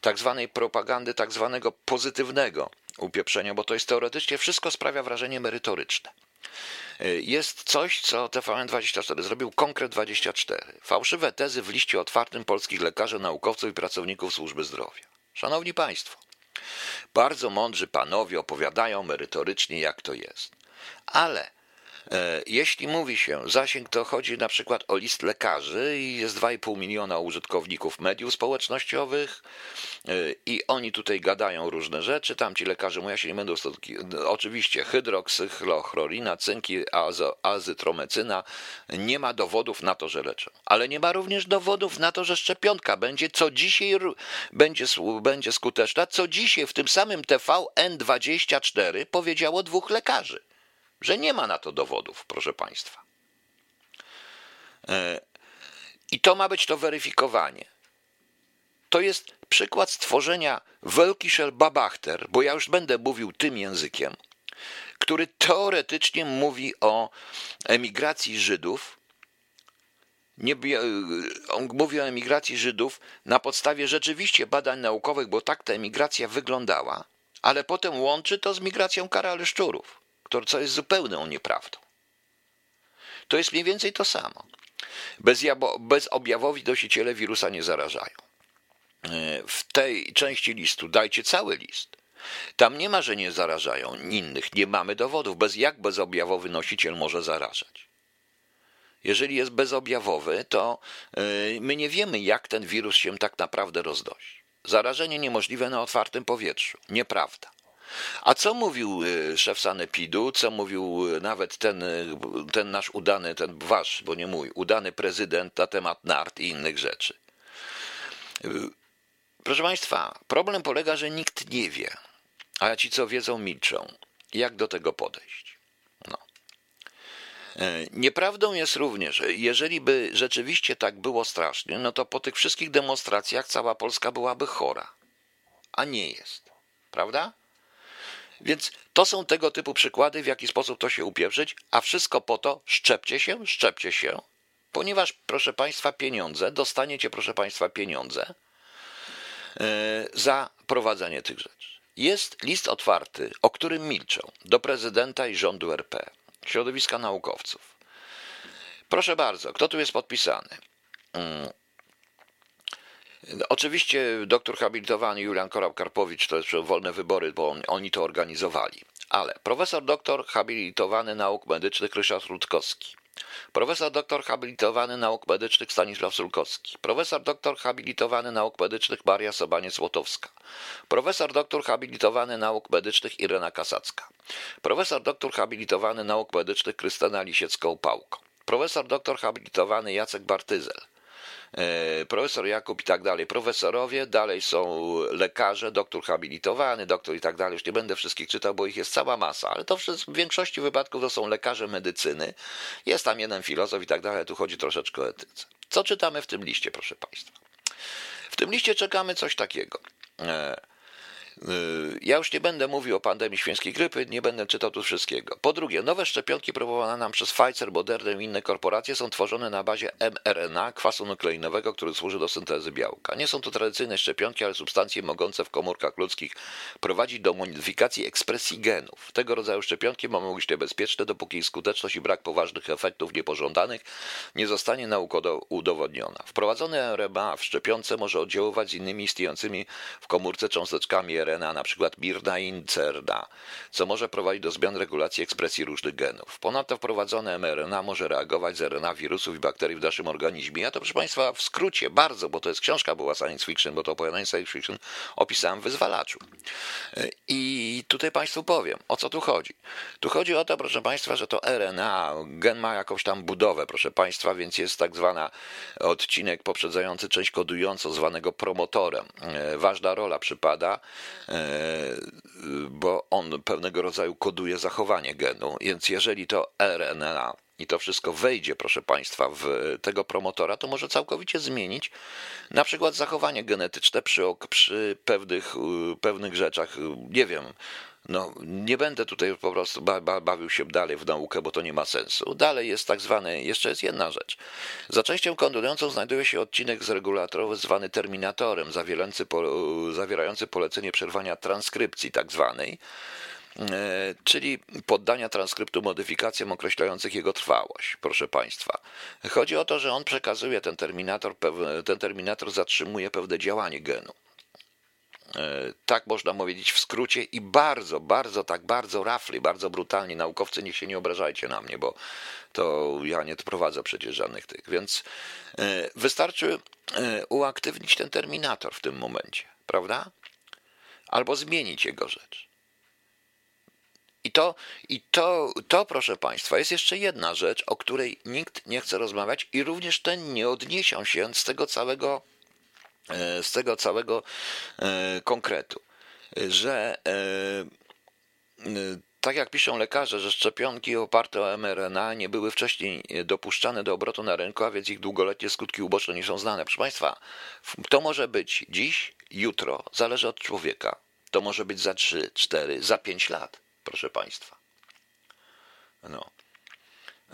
tak zwanej propagandy, tak zwanego pozytywnego upieprzenia, bo to jest teoretycznie wszystko sprawia wrażenie merytoryczne. E, jest coś, co TVN24 zrobił Konkret 24. Fałszywe tezy w liście otwartym polskich lekarzy, naukowców i pracowników służby zdrowia. Szanowni Państwo, bardzo mądrzy panowie opowiadają merytorycznie, jak to jest. Ale e, jeśli mówi się zasięg, to chodzi na przykład o list lekarzy i jest 2,5 miliona użytkowników mediów społecznościowych e, i oni tutaj gadają różne rzeczy. Tamci lekarze mówią, ja się nie będę oczywiście hydroksykhlochrolina, cynki, azo, azytromecyna. Nie ma dowodów na to, że leczą. Ale nie ma również dowodów na to, że szczepionka będzie co dzisiaj będzie, będzie skuteczna, co dzisiaj w tym samym TVN24 powiedziało dwóch lekarzy że nie ma na to dowodów, proszę Państwa. E, I to ma być to weryfikowanie. To jest przykład stworzenia Welkischer Babachter, bo ja już będę mówił tym językiem, który teoretycznie mówi o emigracji Żydów. Nie, on mówi o emigracji Żydów na podstawie rzeczywiście badań naukowych, bo tak ta emigracja wyglądała, ale potem łączy to z migracją Karala Szczurów, co jest zupełną nieprawdą. To jest mniej więcej to samo. Bezobjawowi nosiciele wirusa nie zarażają. E, w tej części listu dajcie cały list. Tam nie ma, że nie zarażają innych. Nie mamy dowodów. Bez jak bezobjawowy nosiciel może zarażać? Jeżeli jest bezobjawowy, to e, my nie wiemy, jak ten wirus się tak naprawdę roznosi. Zarażenie niemożliwe na otwartym powietrzu. Nieprawda. A co mówił e, szef sanepidu, co mówił nawet ten, ten nasz udany, ten wasz, bo nie mój, udany prezydent na temat nart i innych rzeczy? Proszę Państwa, problem polega, że nikt nie wie, a ci, co wiedzą, milczą. Jak do tego podejść? No. Nieprawdą jest również, że jeżeli by rzeczywiście tak było strasznie, no to po tych wszystkich demonstracjach cała Polska byłaby chora. A nie jest. Prawda? Więc to są tego typu przykłady, w jaki sposób to się upieprzyć, a wszystko po to, szczepcie się, szczepcie się, ponieważ, proszę Państwa, pieniądze, dostaniecie, proszę Państwa, pieniądze, E, za prowadzenie tych rzeczy. Jest list otwarty, o którym milczą, do prezydenta i rządu RP, środowiska naukowców. Proszę bardzo, kto tu jest podpisany? Hmm. Oczywiście doktor habilitowany Julian Korab-Karpowicz to jest wolne wybory, bo on, oni to organizowali. Ale profesor doktor habilitowany nauk medycznych Ryszard Rutkowski, Profesor doktor habilitowany nauk medycznych Stanisław Sulkowski. Profesor doktor habilitowany nauk medycznych Maria Sobanie-Słotowska. Profesor doktor habilitowany nauk medycznych Irena Kasacka. Profesor doktor habilitowany nauk medycznych Krystyna Lisiecką-Pałko. Profesor doktor habilitowany Jacek Bartyzel. E, profesor Jakub i tak dalej, profesorowie, dalej są lekarze, doktor habilitowany, doktor i tak dalej. Już nie będę wszystkich czytał, bo ich jest cała masa, ale to w większości wypadków to są lekarze medycyny. Jest tam jeden filozof i tak dalej, tu chodzi troszeczkę o etyce. Co czytamy w tym liście, proszę Państwa? W tym liście czekamy coś takiego. Y, ja już nie będę mówił o pandemii świńskiej grypy, nie będę czytał tu wszystkiego. Po drugie, nowe szczepionki próbowane nam przez Pfizer, Moderna i inne korporacje są tworzone na bazie mRNA, kwasu nukleinowego, który służy do syntezy białka. Nie są to tradycyjne szczepionki, ale substancje mogące w komórkach ludzkich prowadzić do modyfikacji ekspresji genów. Tego rodzaju szczepionki mogą być niebezpieczne, dopóki ich skuteczność i brak poważnych efektów niepożądanych nie zostanie naukowo udowodniona. Wprowadzone RNA w szczepionce może oddziaływać z innymi istniejącymi w komórce cząsteczkami RNA, na przykład birna i incerna, co może prowadzić do zmian regulacji ekspresji różnych genów. Ponadto wprowadzone mRNA może reagować z RNA wirusów i bakterii w naszym organizmie. Ja to, proszę Państwa, w skrócie bardzo, bo to jest książka była science fiction, bo to opowiadanie science fiction opisałem w Wyzwalaczu. I tutaj Państwu powiem, o co tu chodzi. Tu chodzi o to, proszę Państwa, że to RNA, gen ma jakąś tam budowę, proszę Państwa, więc jest tak zwana odcinek poprzedzający część kodującą, zwanego promotorem. E, ważna rola przypada bo on pewnego rodzaju koduje zachowanie genu, więc jeżeli to RNA i to wszystko wejdzie, proszę Państwa, w tego promotora, to może całkowicie zmienić na przykład zachowanie genetyczne przy, przy pewnych, pewnych rzeczach. Nie wiem, no, nie będę tutaj po prostu bawił się dalej w naukę, bo to nie ma sensu. Dalej jest tak zwany, jeszcze jest jedna rzecz. Za częścią kondonującą znajduje się odcinek z regulatorowy zwany terminatorem, zawierający, po, zawierający polecenie przerwania transkrypcji tak zwanej, e, czyli poddania transkryptu modyfikacjom określających jego trwałość, proszę Państwa. Chodzi o to, że on przekazuje ten terminator, ten terminator zatrzymuje pewne działanie genu. E, tak można powiedzieć w skrócie i bardzo, bardzo, tak bardzo rafli, bardzo brutalnie. Naukowcy niech się nie obrażajcie na mnie, bo to ja nie prowadzę przecież żadnych tych. Więc e, wystarczy e, uaktywnić ten terminator w tym momencie, prawda? Albo zmienić jego rzecz. I to, i to, to, proszę Państwa, jest jeszcze jedna rzecz, o której nikt nie chce rozmawiać, i również ten nie odniesią się z tego całego z tego całego e, konkretu, że e, tak jak piszą lekarze, że szczepionki oparte o mRNA nie były wcześniej dopuszczane do obrotu na rynku, a więc ich długoletnie skutki uboczne nie są znane. Proszę Państwa, to może być dziś, jutro, zależy od człowieka. To może być za 3, 4, za 5 lat, proszę Państwa. No.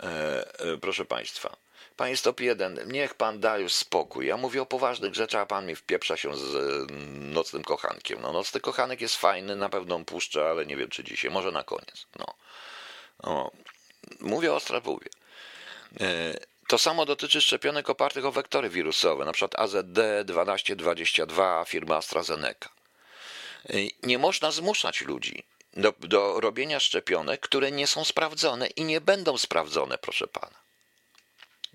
E, e, proszę Państwa. Panie stop jeden, niech pan da już spokój. Ja mówię o poważnych rzeczach, a pan mi wpieprza się z mm, nocnym kochankiem. No, nocny kochanek jest fajny, na pewno puszczę, ale nie wiem czy dzisiaj, może na koniec. No. Mówię o Strawowie. E, to samo dotyczy szczepionek opartych o wektory wirusowe, przykład AZD1222 firmy AstraZeneca. E, nie można zmuszać ludzi do, do robienia szczepionek, które nie są sprawdzone i nie będą sprawdzone, proszę pana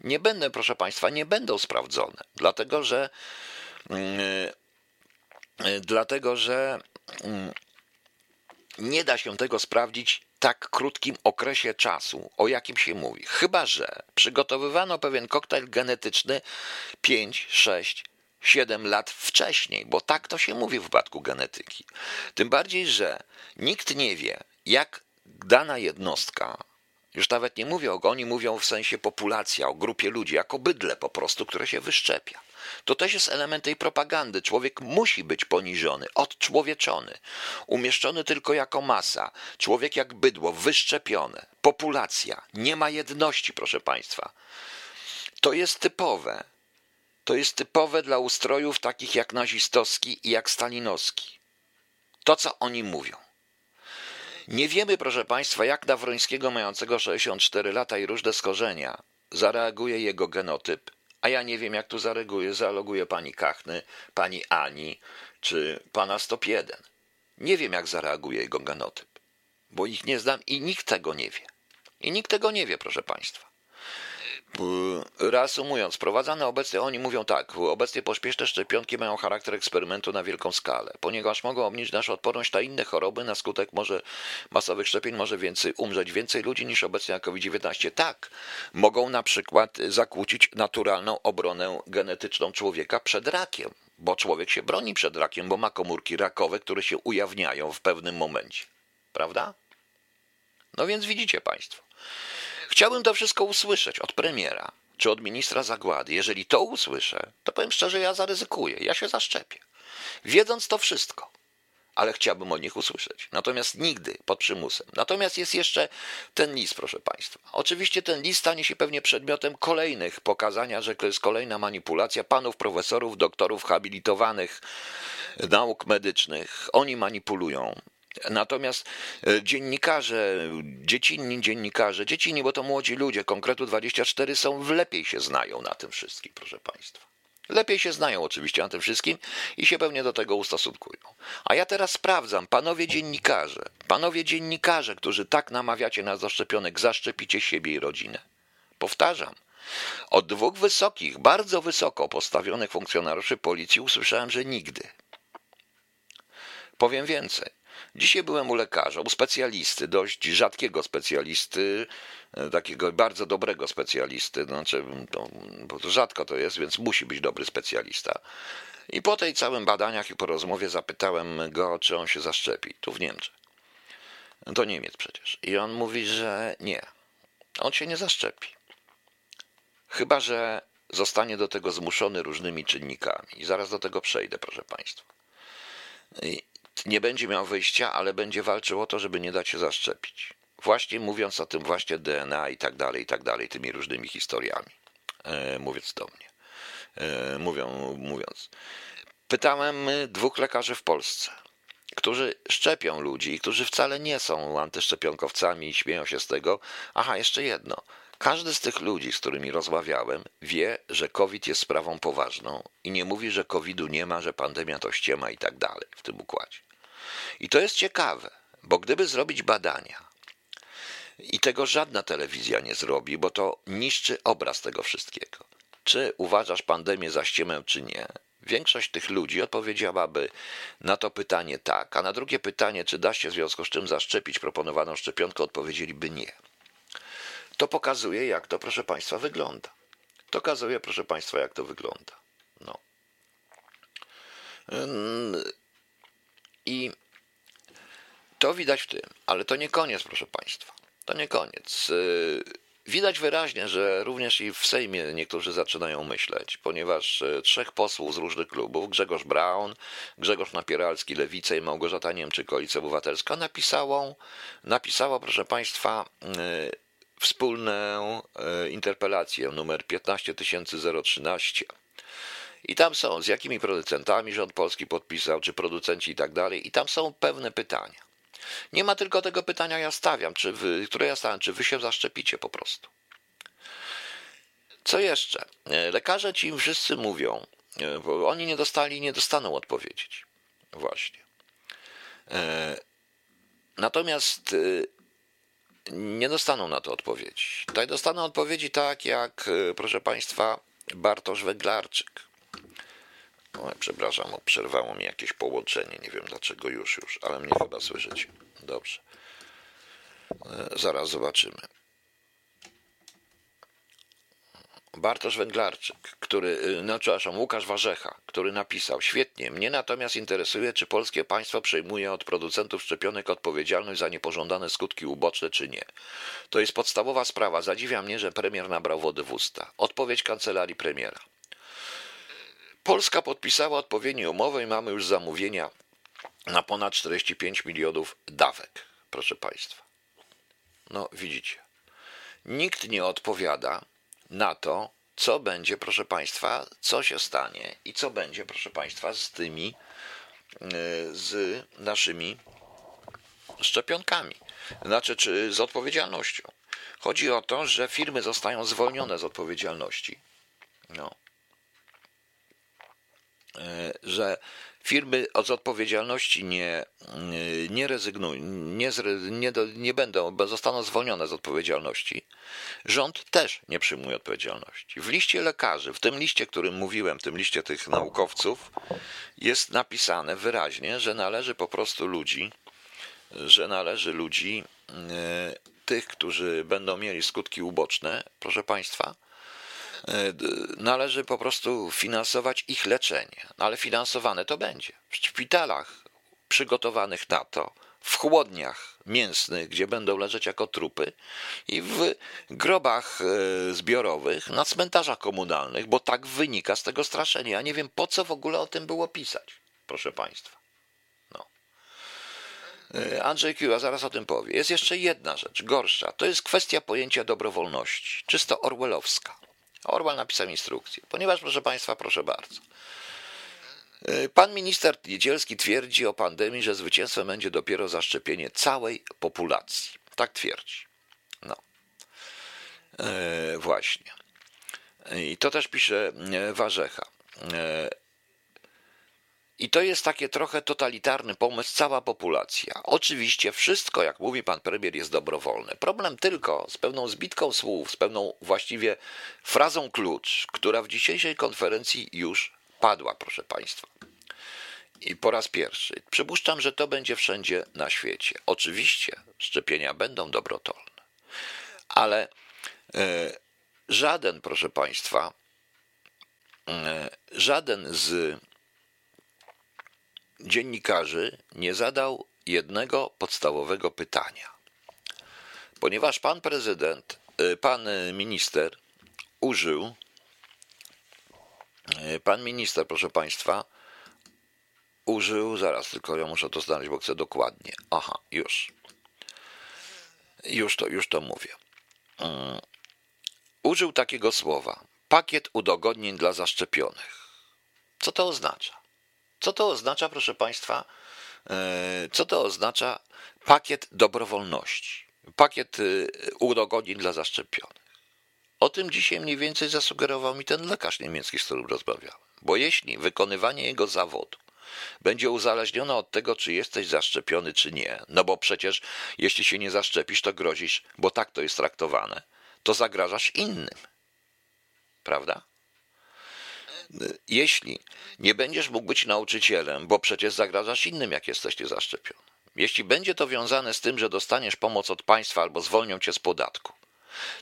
nie będą, proszę Państwa, nie będą sprawdzone, dlatego że yy, dlatego że yy, nie da się tego sprawdzić tak krótkim okresie czasu, o jakim się mówi. Chyba, że przygotowywano pewien koktajl genetyczny 5, 6, 7 lat wcześniej, bo tak to się mówi w wypadku genetyki. Tym bardziej, że nikt nie wie, jak dana jednostka już nawet nie mówią, oni mówią w sensie populacja, o grupie ludzi, jako bydle po prostu, które się wyszczepia. To też jest element tej propagandy. Człowiek musi być poniżony, odczłowieczony, umieszczony tylko jako masa. Człowiek jak bydło, wyszczepione. Populacja. Nie ma jedności, proszę Państwa. To jest typowe. To jest typowe dla ustrojów takich jak nazistowski i jak stalinowski. To, co oni mówią. Nie wiemy, proszę Państwa, jak na Wrońskiego mającego 64 lata i różne skorzenia zareaguje jego genotyp, a ja nie wiem, jak tu zareaguje, zaloguje pani Kachny, pani Ani czy pana 101. Nie wiem, jak zareaguje jego genotyp, bo ich nie znam i nikt tego nie wie. I nikt tego nie wie, proszę Państwa. Reasumując, prowadzane obecnie, oni mówią tak, obecnie pośpieszne szczepionki mają charakter eksperymentu na wielką skalę, ponieważ mogą obniżyć naszą odporność na inne choroby, na skutek może masowych szczepień może więcej umrzeć więcej ludzi niż obecnie na COVID-19. Tak, mogą na przykład zakłócić naturalną obronę genetyczną człowieka przed rakiem, bo człowiek się broni przed rakiem, bo ma komórki rakowe, które się ujawniają w pewnym momencie. Prawda? No więc widzicie Państwo. Chciałbym to wszystko usłyszeć od premiera czy od ministra zagłady. Jeżeli to usłyszę, to powiem szczerze, ja zaryzykuję, ja się zaszczepię. Wiedząc to wszystko, ale chciałbym o nich usłyszeć. Natomiast nigdy pod przymusem. Natomiast jest jeszcze ten list, proszę Państwa. Oczywiście ten list stanie się pewnie przedmiotem kolejnych pokazania, że to jest kolejna manipulacja panów profesorów, doktorów habilitowanych nauk medycznych. Oni manipulują. Natomiast e, dziennikarze, dziecinni dziennikarze, dziecinni, bo to młodzi ludzie, konkretu 24 są, lepiej się znają na tym wszystkim, proszę Państwa. Lepiej się znają oczywiście na tym wszystkim i się pewnie do tego ustosunkują. A ja teraz sprawdzam, panowie dziennikarze, panowie dziennikarze, którzy tak namawiacie nas do szczepionek, zaszczepicie siebie i rodzinę. Powtarzam, od dwóch wysokich, bardzo wysoko postawionych funkcjonariuszy policji usłyszałem, że nigdy. Powiem więcej. Dzisiaj byłem u lekarza, u specjalisty, dość rzadkiego specjalisty, e, takiego bardzo dobrego specjalisty, znaczy, to, bo to rzadko to jest, więc musi być dobry specjalista. I po tej całym badaniach i po rozmowie zapytałem go, czy on się zaszczepi, tu w Niemczech. To Niemiec przecież. I on mówi, że nie, on się nie zaszczepi. Chyba, że zostanie do tego zmuszony różnymi czynnikami. I zaraz do tego przejdę, proszę Państwa. I nie będzie miał wyjścia, ale będzie walczył o to, żeby nie dać się zaszczepić. Właśnie mówiąc o tym właśnie DNA i tak dalej, i tak dalej, tymi różnymi historiami, e, mówiąc do mnie. E, mówią, mówiąc. Pytałem dwóch lekarzy w Polsce, którzy szczepią ludzi i którzy wcale nie są antyszczepionkowcami i śmieją się z tego. Aha, jeszcze jedno. Każdy z tych ludzi, z którymi rozmawiałem, wie, że COVID jest sprawą poważną i nie mówi, że COVID-u nie ma, że pandemia to ściema i tak dalej w tym układzie. I to jest ciekawe, bo gdyby zrobić badania, i tego żadna telewizja nie zrobi, bo to niszczy obraz tego wszystkiego. Czy uważasz pandemię za ściemę, czy nie? Większość tych ludzi odpowiedziałaby na to pytanie tak, a na drugie pytanie, czy da się w związku z czym zaszczepić proponowaną szczepionkę, odpowiedzieliby nie. To pokazuje, jak to, proszę Państwa, wygląda. To pokazuje, proszę Państwa, jak to wygląda. No. I to widać w tym, ale to nie koniec, proszę Państwa. To nie koniec. Y, widać wyraźnie, że również i w Sejmie niektórzy zaczynają myśleć, ponieważ y, trzech posłów z różnych klubów, Grzegorz Braun, Grzegorz Napieralski, Lewica i Małgorzata Niemczyk, Koalicja Obywatelska, napisało, napisało proszę Państwa, wspólną interpelację numer 15013 i tam są, z jakimi producentami rząd polski podpisał, czy producenci i tak dalej. I tam są pewne pytania. Nie ma tylko tego pytania, ja stawiam, czy wy, które ja stawiam, czy wy się zaszczepicie po prostu. Co jeszcze? E, lekarze ci wszyscy mówią, e, bo oni nie dostali, nie dostaną odpowiedzieć. Właśnie. E, natomiast nie dostaną na to odpowiedzi. Tak dostaną odpowiedzi tak jak, proszę Państwa, Bartosz Węglarczyk. O, przepraszam, przerwało mi jakieś połączenie. Nie wiem dlaczego już, już, ale mnie chyba słyszycie. Dobrze. E, zaraz zobaczymy. Bartosz Węglarczyk, który, e, no przepraszam, Łukasz Warzecha, który napisał, świetnie, mnie natomiast interesuje, czy polskie państwo przejmuje od producentów szczepionek odpowiedzialność za niepożądane skutki uboczne, czy nie. To jest podstawowa sprawa. Zadziwia mnie, że premier nabrał wody w usta. Odpowiedź kancelarii premiera. Polska podpisała odpowiednie umowy i mamy już zamówienia na ponad 45 milionów dawek, proszę Państwa. No, widzicie. Nikt nie odpowiada na to, co będzie, proszę Państwa, co się stanie i co będzie, proszę Państwa, z tymi, e, z naszymi szczepionkami, znaczy, czy z odpowiedzialnością. Chodzi o to, że firmy zostają zwolnione z odpowiedzialności. No. E, że firmy z odpowiedzialności nie, nie rezygnują, nie, nie, nie będą, zostaną zwolnione z odpowiedzialności. Rząd też nie przyjmuje odpowiedzialności. W liście lekarzy, w tym liście, którym mówiłem, w tym liście tych naukowców, jest napisane wyraźnie, że należy po prostu ludzi, że należy ludzi, e, tych, którzy będą mieli skutki uboczne, proszę Państwa, E, należy po prostu finansować ich leczenie. No ale finansowane to będzie. W szpitalach przygotowanych na to, w chłodniach mięsnych, gdzie będą leżeć jako trupy, i w grobach e, zbiorowych, na cmentarzach komunalnych, bo tak wynika z tego straszenia. Ja nie wiem, po co w ogóle o tym było pisać, proszę Państwa. No. E, Andrzej Kiła zaraz o tym powie. Jest jeszcze jedna rzecz, gorsza. To jest kwestia pojęcia dobrowolności, czysto orwellowska. Orwell napisał instrukcję. Ponieważ, proszę Państwa, proszę bardzo. Y, pan minister Niedzielski twierdzi o pandemii, że zwycięstwem będzie dopiero zaszczepienie całej populacji. Tak twierdzi. No. E, właśnie. I to też pisze e, Warzecha. I to jest takie trochę totalitarny pomysł, cała populacja. Oczywiście wszystko, jak mówi pan premier, jest dobrowolne. Problem tylko z pewną zbitką słów, z pewną właściwie frazą klucz, która w dzisiejszej konferencji już padła, proszę państwa. I po raz pierwszy. Przypuszczam, że to będzie wszędzie na świecie. Oczywiście szczepienia będą dobrotolne, ale e, żaden, proszę państwa, e, żaden z dziennikarzy nie zadał jednego podstawowego pytania. Ponieważ pan prezydent, y, pan minister użył, y, pan minister, proszę państwa, użył, zaraz tylko ja muszę to znaleźć, bo chcę dokładnie. Aha, już. Już to, już to mówię. Um, użył takiego słowa: pakiet udogodnień dla zaszczepionych. Co to oznacza? Co to oznacza, proszę Państwa? E, co to oznacza pakiet dobrowolności? Pakiet y, udogodnień dla zaszczepionych. O tym dzisiaj mniej więcej zasugerował mi ten lekarz niemiecki, z którym rozmawiałem. Bo jeśli wykonywanie jego zawodu będzie uzależnione od tego, czy jesteś zaszczepiony, czy nie, no bo przecież jeśli się nie zaszczepisz, to grozisz, bo tak to jest traktowane, to zagrażasz innym. Prawda? Jeśli nie będziesz mógł być nauczycielem, bo przecież zagrażasz innym, jak jesteś niezaszczepiony. Jeśli będzie to wiązane z tym, że dostaniesz pomoc od państwa albo zwolnią cię z podatku,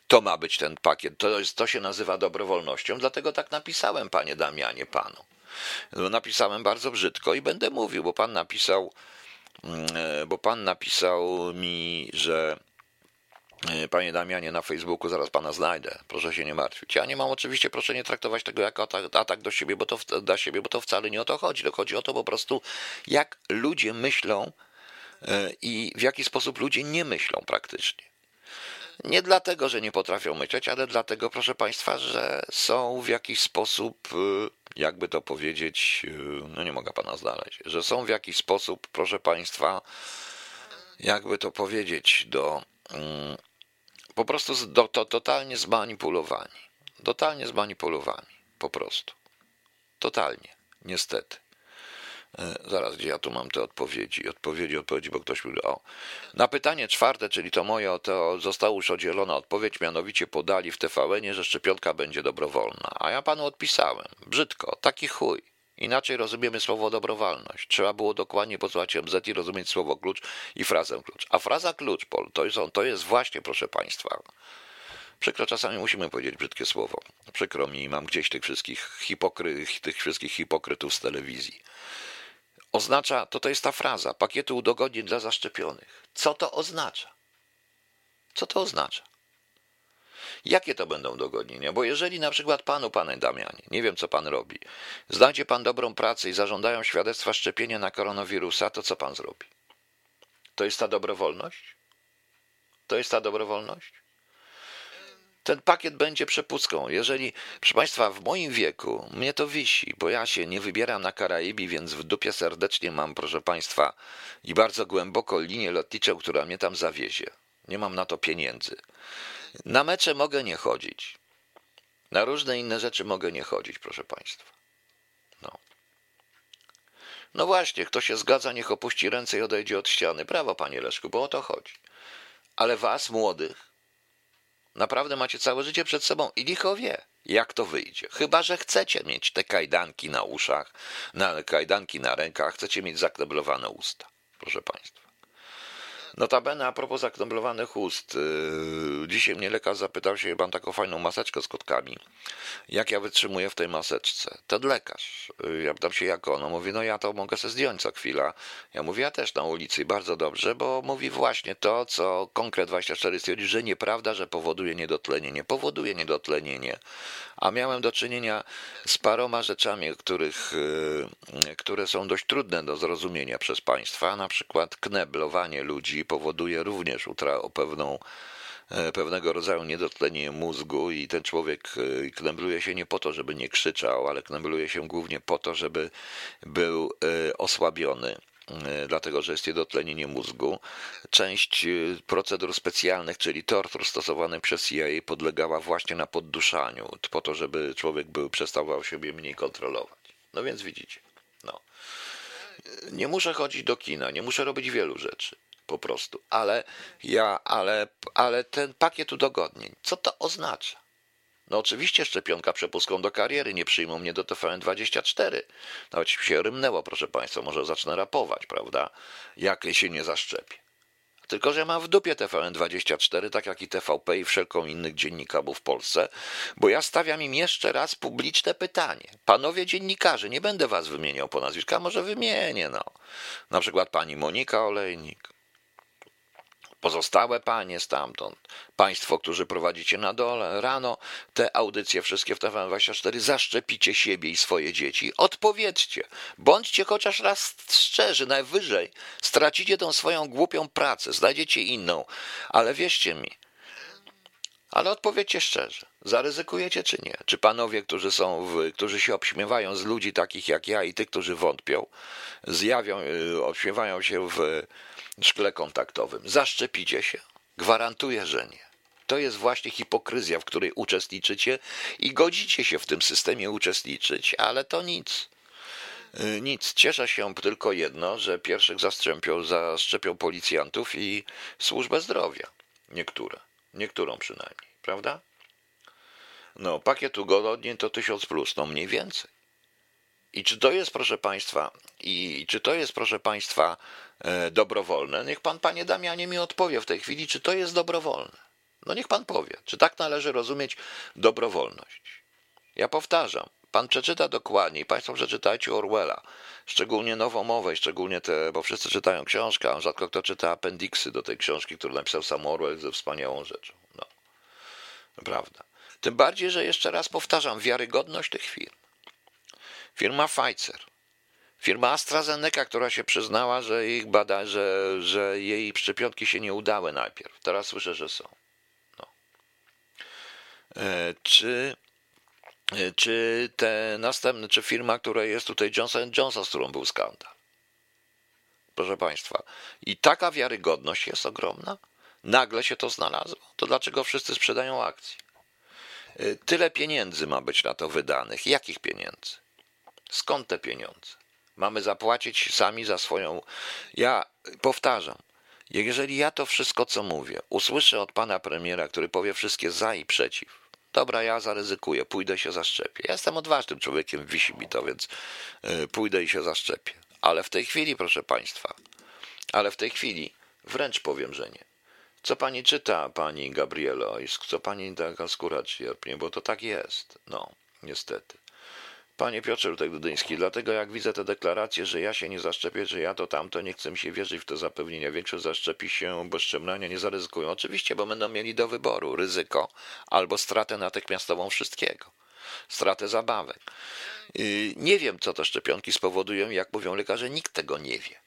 to ma być ten pakiet. To, jest, to się nazywa dobrowolnością, dlatego tak napisałem, panie Damianie, panu. No, napisałem bardzo brzydko i będę mówił, bo pan napisał mm, bo pan napisał mi, że E, panie Damianie, na Facebooku zaraz pana znajdę. Proszę się nie martwić. Ja nie mam oczywiście, proszę nie traktować tego jako atak, atak do siebie, bo to, dla siebie, bo to wcale nie o to chodzi. To chodzi o to po prostu, jak ludzie myślą e, i w jaki sposób ludzie nie myślą praktycznie. Nie dlatego, że nie potrafią myśleć, ale dlatego, proszę Państwa, że są w jakiś sposób, e, jakby to powiedzieć, no nie mogę Pana znaleźć, że są w jakiś sposób, proszę Państwa, jakby to powiedzieć, do mm, po prostu do, to, totalnie zmanipulowani. Totalnie zmanipulowani. Po prostu. Totalnie. Niestety. E, zaraz, gdzie ja tu mam te odpowiedzi? Odpowiedzi, odpowiedzi, bo ktoś mówi, o. Na pytanie czwarte, czyli to moje, to została już oddzielona odpowiedź, mianowicie podali w tvn że szczepionka będzie dobrowolna. A ja panu odpisałem, brzydko, taki chuj. Inaczej rozumiemy słowo dobrowolność. Trzeba było dokładnie posłuchać MZ i rozumieć słowo klucz i frazę klucz. A fraza klucz, Pol, to jest, to jest właśnie, proszę Państwa, przykro czasami musimy powiedzieć brzydkie słowo. Przykro mi, mam gdzieś tych wszystkich, hipokry, tych wszystkich hipokrytów z telewizji. Oznacza, to to jest ta fraza, pakietu udogodnień dla zaszczepionych. Co to oznacza? Co to oznacza? Jakie to będą dogodnienia? Bo jeżeli na przykład panu, panie Damianie, nie wiem co pan robi, znajdzie pan dobrą pracę i zażądają świadectwa szczepienia na koronawirusa, to co pan zrobi? To jest ta dobrowolność? To jest ta dobrowolność? Ten pakiet będzie przepustką. Jeżeli, proszę Państwa, w moim wieku mnie to wisi, bo ja się nie wybieram na Karaibi, więc w dupie serdecznie mam, proszę Państwa, i bardzo głęboko linię lotniczą, która mnie tam zawiezie. Nie mam na to pieniędzy. Na mecze mogę nie chodzić. Na różne inne rzeczy mogę nie chodzić, proszę Państwa. No. No właśnie, kto się zgadza, niech opuści ręce i odejdzie od ściany. Brawo, panie Leszku, bo o to chodzi. Ale was, młodych, naprawdę macie całe życie przed sobą i licho wie, jak to wyjdzie. Chyba, że chcecie mieć te kajdanki na uszach, na kajdanki na rękach, chcecie mieć zakneblowane usta, proszę Państwa. Notabene a propos zaknoblowanych ust. Yy, dzisiaj mnie lekarz zapytał się, mam taką fajną maseczkę z kotkami. Jak ja wytrzymuję w tej maseczce? Ten lekarz. Yy, ja pytam się, jak ono. Mówi, no ja to mogę sobie zdjąć co chwila. Ja mówię, ja też na ulicy bardzo dobrze, bo mówi właśnie to, co Konkret 24 stwierdził, że nieprawda, że powoduje niedotlenienie. Powoduje niedotlenienie. A miałem do czynienia z paroma rzeczami, których, yy, które są dość trudne do zrozumienia przez państwa, na przykład kneblowanie ludzi powoduje również utra- pewną, e, pewnego rodzaju niedotlenienie mózgu i ten człowiek e, knebluje się nie po to, żeby nie krzyczał, ale knebluje się głównie po to, żeby był e, osłabiony dlatego że jest niedotlenienie mózgu. Część procedur specjalnych, czyli tortur stosowanych przez CIA podlegała właśnie na podduszaniu, po to, żeby człowiek był, przestawał siebie mniej kontrolować. No więc widzicie, no. Nie muszę chodzić do kina, nie muszę robić wielu rzeczy po prostu. Ale ja, ale, ale ten pakiet udogodnień, co to oznacza? No oczywiście szczepionka przepustką do kariery, nie przyjmą mnie do TVN24. Nawet się rymnęło, proszę Państwa, może zacznę rapować, prawda? Jak się nie zaszczepię. Tylko, że mam w dupie TVN24, tak jak i TVP i wszelką innych dziennikarów w Polsce, bo ja stawiam im jeszcze raz publiczne pytanie. Panowie dziennikarze, nie będę was wymieniał po nazwiskach, może wymienię, no. Na przykład pani Monika Olejnik, pozostałe panie stamtąd, państwo, którzy prowadzicie na dole, rano te audycje wszystkie w TVN24, zaszczepicie siebie i swoje dzieci. Odpowiedzcie, bądźcie chociaż raz szczerzy, najwyżej stracicie tą swoją głupią pracę, znajdziecie inną, ale wierzcie mi, ale odpowiedzcie szczerze, zaryzykujecie czy nie? Czy panowie, którzy są, w, którzy się obśmiewają z ludzi takich jak ja i tych, którzy wątpią, zjawią, y, obśmiewają się w szkle kontaktowym. Zaszczepicie się? Gwarantuję, że nie. To jest właśnie hipokryzja, w której uczestniczycie i godzicie się w tym systemie uczestniczyć, ale to nic. Y, nic. Cieszę się tylko jedno, że pierwszych zaszczepią, zaszczepią policjantów i służbę zdrowia. Niektóre. Niektórą przynajmniej, prawda? No, pakiet ugodnień to 1000 plus, no mniej więcej. I czy to jest, proszę Państwa, i czy to jest, proszę Państwa, e, dobrowolne? Niech Pan, Panie Damianie, mi odpowie w tej chwili, czy to jest dobrowolne. No niech Pan powie, czy tak należy rozumieć dobrowolność. Ja powtarzam, pan przeczyta dokładniej, państwo przeczytajcie Orwella, szczególnie nową mowę, szczególnie te, bo wszyscy czytają książkę, a rzadko kto czyta apendiksy do tej książki, którą napisał sam Orwell ze wspaniałą rzeczą. No. Prawda. Tym bardziej, że jeszcze raz powtarzam, wiarygodność tych firm. Firma Pfizer, firma AstraZeneca, która się przyznała, że ich bada, że, że jej szczepionki się nie udały najpierw. Teraz słyszę, że są. No. E, czy czy te następne, czy firma, która jest tutaj Johnson Johnson, z którą był skandal. Proszę Państwa, i taka wiarygodność jest ogromna. Nagle się to znalazło. To dlaczego wszyscy sprzedają akcje? E, tyle pieniędzy ma być na to wydanych. Jakich pieniędzy? Skąd te pieniądze? Mamy zapłacić sami za swoją. Ja powtarzam, jeżeli ja to wszystko, co mówię, usłyszę od pana premiera, który powie wszystkie za i przeciw, dobra, ja zaryzykuję, pójdę się zaszczepię. Jestem odważnym człowiekiem, wisi mi to, więc y, pójdę i się zaszczepię. Ale w tej chwili, proszę Państwa, ale w tej chwili wręcz powiem, że nie. Co pani czyta, pani Gabrielo, i co pani taka skóra cierpnie, bo to tak jest. No, niestety. Panie Piotrze Rutek-Dudyński, dlatego jak widzę te deklaracje, że ja się nie zaszczepię, że ja to tamto, nie chcę mi się wierzyć w te zapewnienia. Większość zaszczepi się bez szczemlania, nie zaryzykują. Oczywiście, bo będą mieli do wyboru ryzyko albo stratę natychmiastową wszystkiego. Stratę zabawek. Nie wiem, co te szczepionki spowodują, jak mówią lekarze, nikt tego nie wie.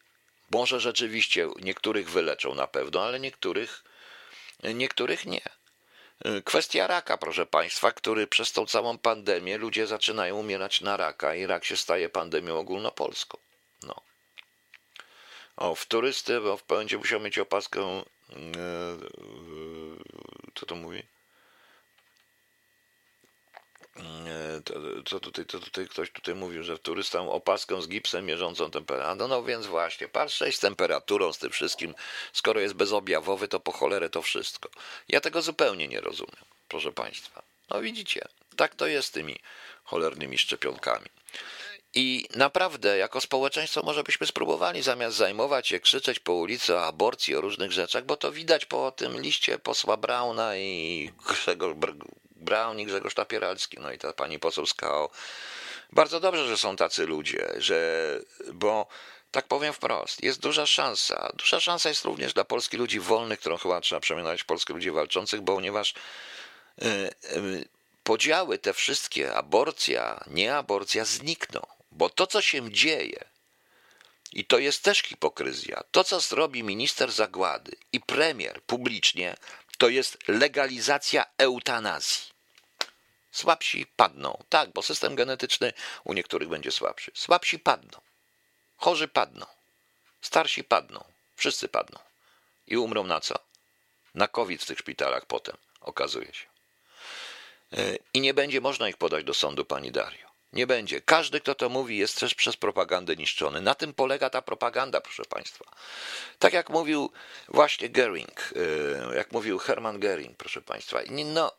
Może rzeczywiście niektórych wyleczą na pewno, ale niektórych, niektórych nie. Y, kwestia raka, proszę Państwa, który przez tą całą pandemię ludzie zaczynają umierać na raka i rak się staje pandemią ogólnopolską. No. O, w turysty bo będzie musiał mieć opaskę. Yy, yy, co to mówi? Co tutaj, co tutaj ktoś tutaj mówił, że turystą opaską z gipsem mierzącą temperaturę. No, no więc właśnie, patrzeć z temperaturą, z tym wszystkim, skoro jest bezobjawowy, to po cholerę to wszystko. Ja tego zupełnie nie rozumiem, proszę Państwa. No widzicie, tak to jest z tymi cholernymi szczepionkami. I naprawdę, jako społeczeństwo, może byśmy spróbowali zamiast zajmować się, krzyczeć po ulicy o aborcji, o różnych rzeczach, bo to widać po tym liście posła Brauna i Grzegorz Braun i Grzegorz Tapieralski, no i ta pani poseł Skał. Bardzo dobrze, że są tacy ludzie, że, bo tak powiem wprost, jest duża szansa. Duża szansa jest również dla polskich ludzi wolnych, którą chyba trzeba przemianować polskich ludzi walczących, ponieważ yy, yy, podziały te wszystkie, aborcja, nieaborcja znikną, bo to, co się dzieje, i to jest też hipokryzja, to, co zrobi minister zagłady i premier publicznie, to jest legalizacja eutanazji. Słabsi padną. Tak, bo system genetyczny u niektórych będzie słabszy. Słabsi padną. Chorzy padną. Starsi padną. Wszyscy padną. I umrą na co? Na COVID w tych szpitalach potem, okazuje się. E, I nie będzie można ich podać do sądu, pani Dario. Nie będzie. Każdy, kto to mówi, jest też przez propagandę niszczony. Na tym polega ta propaganda, proszę Państwa. Tak jak mówił właśnie Goering, y, jak mówił Hermann Goering, proszę Państwa. No,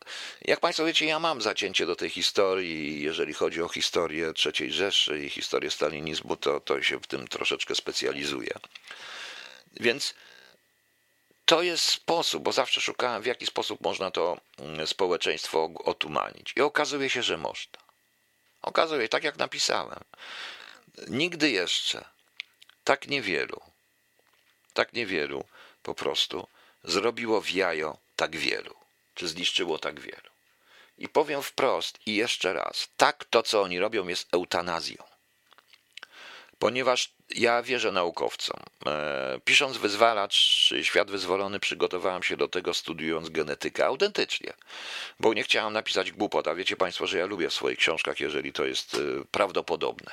jak Państwo wiecie, ja mam zacięcie do tej historii. Jeżeli chodzi o historię III Rzeszy i historię stalinizmu, to, to się w tym troszeczkę specjalizuję. Więc to jest sposób, bo zawsze szukałem, w jaki sposób można to mm, społeczeństwo otumanić. I okazuje się, że można. Okazuje tak jak napisałem, nigdy jeszcze tak niewielu, tak niewielu po prostu zrobiło w jajo tak wielu, czy zniszczyło tak wielu. I powiem wprost i jeszcze raz, tak to, co oni robią, jest eutanazją. Ponieważ ja wierzę naukowcom. E, pisząc Wyzwalacz, Świat Wyzwolony, przygotowałem się do tego studiując genetykę autentycznie, bo nie chciałem napisać głupot, a wiecie Państwo, że ja lubię w swoich książkach, jeżeli to jest e, prawdopodobne.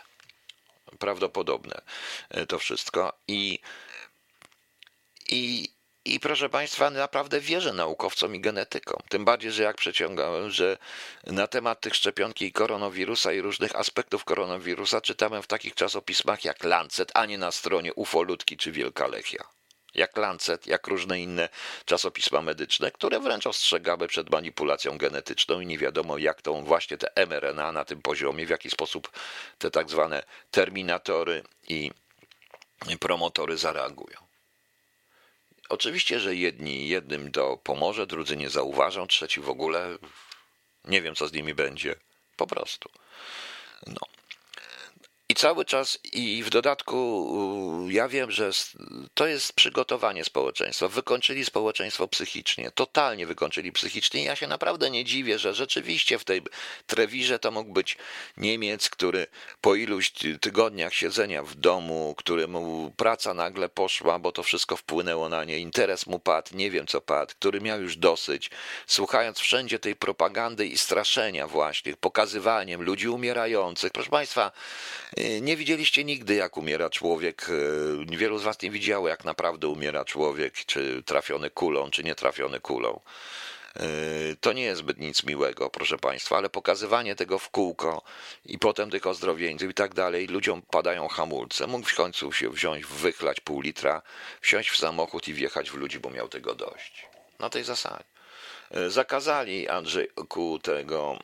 Prawdopodobne e, to wszystko. I, i i proszę Państwa, naprawdę wierzę naukowcom i genetykom. Tym bardziej, że jak przeciągałem, że na temat tych szczepionki i koronawirusa i różnych aspektów koronawirusa czytałem w takich czasopismach jak Lancet, a nie na stronie Ufolutki czy Wielka Lechia. Jak Lancet, jak różne inne czasopisma medyczne, które wręcz ostrzegały przed manipulacją genetyczną i nie wiadomo jak tą właśnie te mRNA na tym poziomie, w jaki sposób te tak zwane terminatory i promotory zareagują. Oczywiście, że jedni jednym to pomoże, drudzy nie zauważą, trzeci w ogóle nie wiem, co z nimi będzie. Po prostu. No. I cały czas, i w dodatku, ja wiem, że to jest przygotowanie społeczeństwa. Wykończyli społeczeństwo psychicznie, totalnie wykończyli psychicznie. Ja się naprawdę nie dziwię, że rzeczywiście w tej Trewirze to mógł być Niemiec, który po iluś tygodniach siedzenia w domu, któremu praca nagle poszła, bo to wszystko wpłynęło na nie, interes mu padł, nie wiem co padł, który miał już dosyć, słuchając wszędzie tej propagandy i straszenia właśnie, pokazywaniem ludzi umierających. Proszę Państwa, nie widzieliście nigdy, jak umiera człowiek. E, wielu z Was nie widziało, jak naprawdę umiera człowiek, czy trafiony kulą, czy nie trafiony kulą. E, to nie jest zbyt nic miłego, proszę Państwa, ale pokazywanie tego w kółko i potem tych ozdrowieńców i tak dalej, ludziom padają hamulce. Mógł w końcu się wziąć, wychlać pół litra, wsiąść w samochód i wjechać w ludzi, bo miał tego dość. Na tej zasadzie. E, zakazali Andrzejku tego,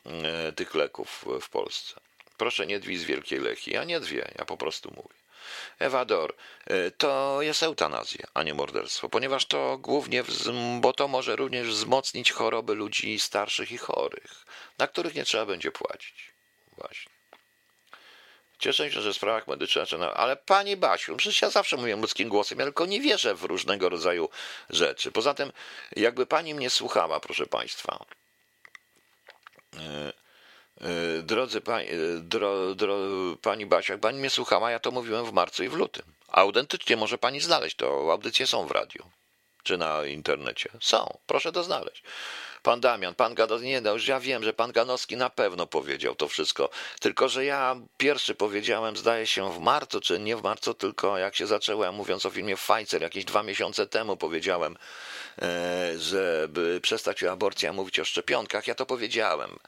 tych leków w Polsce. Proszę nie dwi z Wielkiej Lechii. Ja nie dwie, ja po prostu mówię. Ewador, e, to jest eutanazja, a nie morderstwo, ponieważ to głównie, bo to może również wzmocnić choroby ludzi starszych i chorych, na których nie trzeba będzie płacić. Właśnie. Cieszę się, że w sprawach medycznych, ale pani Basiu, przecież ja zawsze mówię ludzkim głosem, ja tylko nie wierzę w różnego rodzaju rzeczy. Poza tym, jakby pani mnie słuchała, proszę państwa, E, drodzy pani, e, dro, dro, pani Basia, pani mnie słuchała, ja to mówiłem w marcu i w lutym. Autentycznie może pani znaleźć to. Audycje są w radiu czy na internecie. Są, proszę to znaleźć. Pan Damian, pan Ganowski, nie, no już ja wiem, że pan Ganowski na pewno powiedział to wszystko, tylko że ja pierwszy powiedziałem, zdaje się w marcu, czy nie w marcu, tylko jak się zaczęłem, mówiąc o filmie Pfizer, jakieś dwa miesiące temu powiedziałem, e, żeby przestać o aborcji, a mówić o szczepionkach, ja to powiedziałem.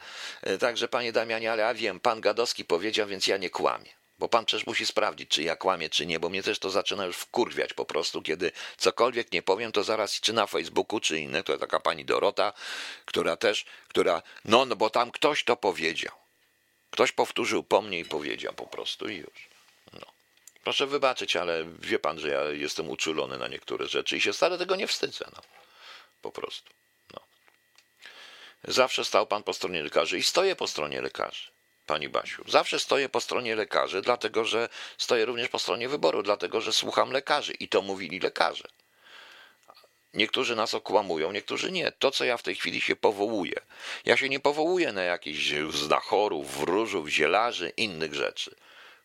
E, także panie Damianie, ale ja wiem, pan Gadowski powiedział, więc ja nie kłamię. Bo pan przecież musi sprawdzić, czy ja kłamię, czy nie, bo mnie też to zaczyna już wkurwiać po prostu, kiedy cokolwiek nie powiem, to zaraz czy na Facebooku, czy inne, to taka pani Dorota, która też, która, no, no bo tam ktoś to powiedział. Ktoś powtórzył po mnie i powiedział po prostu i już. Proszę wybaczyć, ale wie pan, że ja jestem uczulony na niektóre rzeczy i się stale tego nie wstydzę, no. Po prostu. No. Zawsze stał pan po stronie lekarzy i stoję po stronie lekarzy pani Basiu. Zawsze stoję po stronie lekarzy, dlatego że stoję również po stronie wyboru, dlatego że słucham lekarzy i to mówili lekarze. Niektórzy nas okłamują, niektórzy nie. To, co ja w tej chwili się powołuję. Ja się nie powołuję na jakichś znachorów, wróżów, zielarzy, innych rzeczy.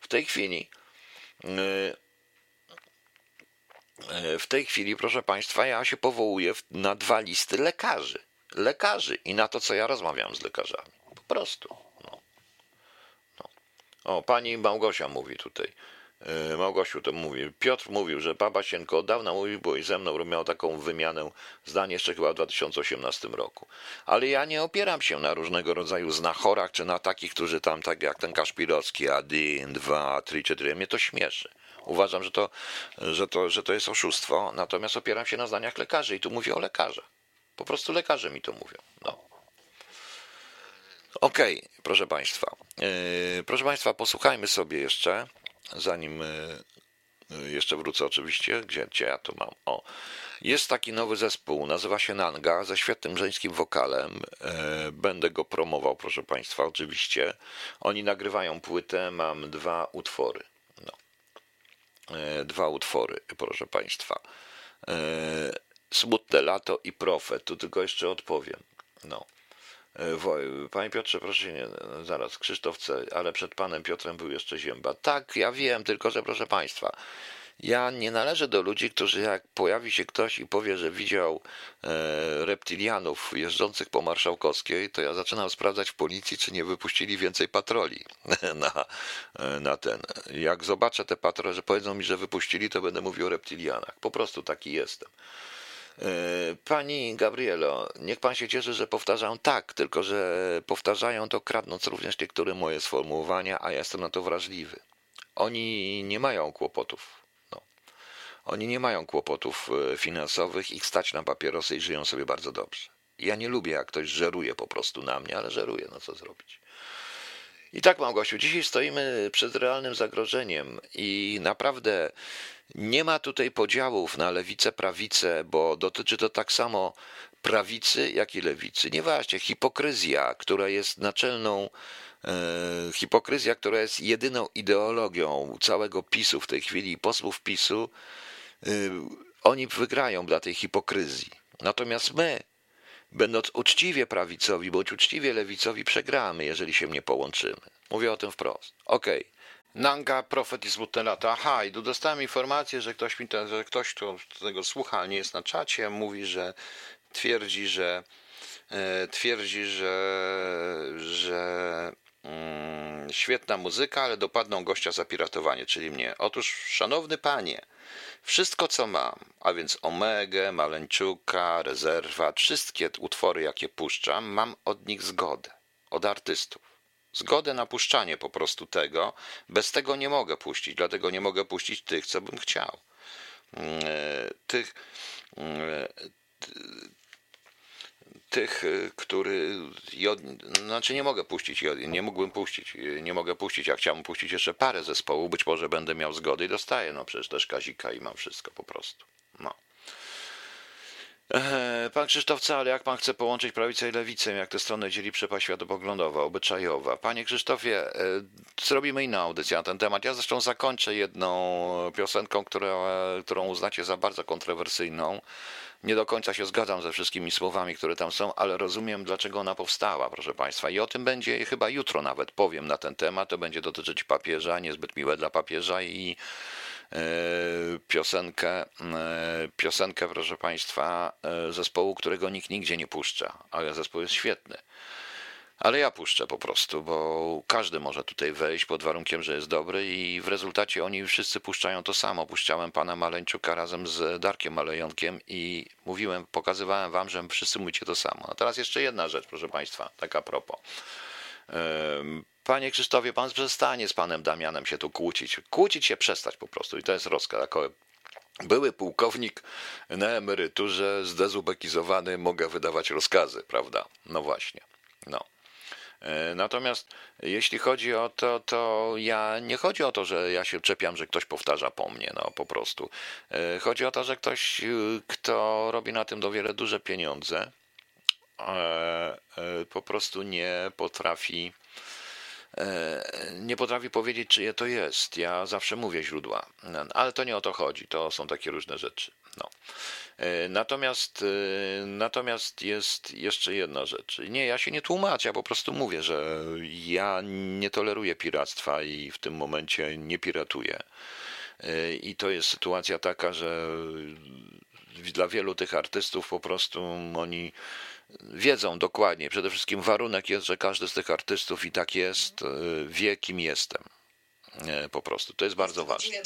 W tej chwili w tej chwili, proszę Państwa, ja się powołuję na dwa listy lekarzy. Lekarzy i na to, co ja rozmawiam z lekarzami. Po prostu. O, pani Małgosia mówi tutaj. E, Małgosiu to mówi. Piotr mówił, że Baba Sienko od dawna mówił, bo i ze mną miał taką wymianę zdań jeszcze chyba w 2018 roku. Ale ja nie opieram się na różnego rodzaju znachorach, czy na takich, którzy tam, tak jak ten Kaszpirowski, Adin, 2, 3, 4, mnie to śmieszy. Uważam, że to, że, to, że to jest oszustwo, natomiast opieram się na zdaniach lekarzy i tu mówię o lekarzach. Po prostu lekarze mi to mówią. No. Okej, okay, proszę Państwa. Yy, proszę Państwa, posłuchajmy sobie jeszcze, zanim yy, jeszcze wrócę oczywiście, gdzie, gdzie ja tu mam. O, jest taki nowy zespół, nazywa się Nanga, ze świetnym żeńskim wokalem. Yy, będę go promował, proszę Państwa, oczywiście. Oni nagrywają płytę, mam dwa utwory. No. Dwa utwory, proszę Państwa. Smutne lato i profet. Tu tylko jeszcze odpowiem. No. E, panie Piotrze, proszę nie, zaraz, Krzysztofce, ale przed panem Piotrem był jeszcze Zięba. Tak, ja wiem, tylko że proszę państwa, ja nie należę do ludzi, którzy jak pojawi się ktoś i powie, że widział e, reptilianów jeżdżących po Marszałkowskiej, to ja zaczynam sprawdzać w policji, czy nie wypuścili więcej patroli <laughs> na, e, na ten. Jak zobaczę te patrole, że powiedzą mi, że wypuścili, to będę mówił o reptilianach. Po prostu taki jestem. E, pani Gabrielo, niech pan się cieszy, że powtarzam tak, tylko że powtarzają to kradnąc również niektóre moje sformułowania, a ja jestem na to wrażliwy. Oni nie mają kłopotów. No. Oni nie mają kłopotów e, finansowych, ich stać na papierosy i żyją sobie bardzo dobrze. Ja nie lubię, jak ktoś żeruje po prostu na mnie, ale żeruje, no co zrobić. I tak, Małgosiu, dzisiaj stoimy przed realnym zagrożeniem i naprawdę nie ma tutaj podziałów na lewicę, prawicę, bo dotyczy to tak samo prawicy, jak i lewicy. Nieważne, hipokryzja, która jest naczelną, e, hipokryzja, która jest jedyną ideologią całego PiSu w tej chwili, posłów PiSu, e, oni wygrają dla tej hipokryzji. Natomiast my, będąc uczciwie prawicowi bądź uczciwie lewicowi, przegramy, jeżeli się nie połączymy. Mówię o tym wprost. Okej. Okay. Nanga, profet i smutne lata. Aha, i tu dostałem informację, że ktoś mi te, że ktoś, kto tego słucha, nie jest na czacie, mówi, że twierdzi, że e, twierdzi, że, że świetna muzyka, ale dopadną gościa za piratowanie, czyli mnie. Otóż, szanowny panie, wszystko co mam, a więc Omegę, Maleńczuka, Rezerwat, wszystkie utwory jakie puszczam, mam od nich zgodę, od artystów. Zgodę na puszczanie po prostu tego. Bez tego nie mogę puścić, dlatego nie mogę puścić tych, co bym chciał. Mm, e, tych, mm, tych, y, który jod, znaczy nie mogę puścić, nie mógłbym puścić, y, nie mogę puścić, jak chciałbym puścić jeszcze parę zespołów, być może będę miał zgody i dostaję, no przecież też Kazika i mam wszystko po prostu, no. Pan Krzysztof ale jak pan chce połączyć prawicę i lewicę, jak te strony dzieli przepaść światopoglądowa, obyczajowa? Panie Krzysztofie, e, zrobimy inną audycję na ten temat. Ja zresztą zakończę jedną piosenką, która, którą uznacie za bardzo kontrowersyjną. Nie do końca się zgadzam ze wszystkimi słowami, które tam są, ale rozumiem, dlaczego ona powstała, proszę Państwa. I o tym będzie chyba jutro nawet powiem na ten temat. To będzie dotyczyć papieża, niezbyt miłe dla papieża i e, piosenkę, e, piosenkę, proszę Państwa, e, zespołu, którego nikt nigdzie nie puszcza, ale zespół jest świetny. Ale ja puszczę po prostu, bo każdy może tutaj wejść pod warunkiem, że jest dobry i w rezultacie oni wszyscy puszczają to samo. Puszczałem pana Maleńczuka razem z Darkiem Malejonkiem i mówiłem, pokazywałem wam, że wszyscy mówicie to samo. A teraz jeszcze jedna rzecz, proszę państwa, taka propos. Panie Krzysztofie, pan przestanie z panem Damianem się tu kłócić. Kłócić się przestać po prostu i to jest rozkaz. Jako były pułkownik na emeryturze, zdezubekizowany, mogę wydawać rozkazy, prawda? No właśnie. No. E, natomiast jeśli chodzi o to, to ja nie chodzi o to, że ja się czepiam, że ktoś powtarza po mnie, no po prostu. E, chodzi o to, że ktoś, y, kto robi na tym do wiele duże pieniądze, e, po prostu nie potrafi nie potrafi powiedzieć, czyje to jest. Ja zawsze mówię źródła, ale to nie o to chodzi. To są takie różne rzeczy. E, natomiast, e, natomiast jest jeszcze jedna rzecz. Nie, ja się nie tłumaczę, ja po prostu mówię, że ja nie toleruję piractwa i w tym momencie nie piratuję. E, I to jest sytuacja taka, że dla wielu tych artystów po prostu oni wiedzą dokładnie. Przede wszystkim warunek jest, że każdy z tych artystów i tak jest, wie kim jestem. Po prostu. To jest bardzo ważne.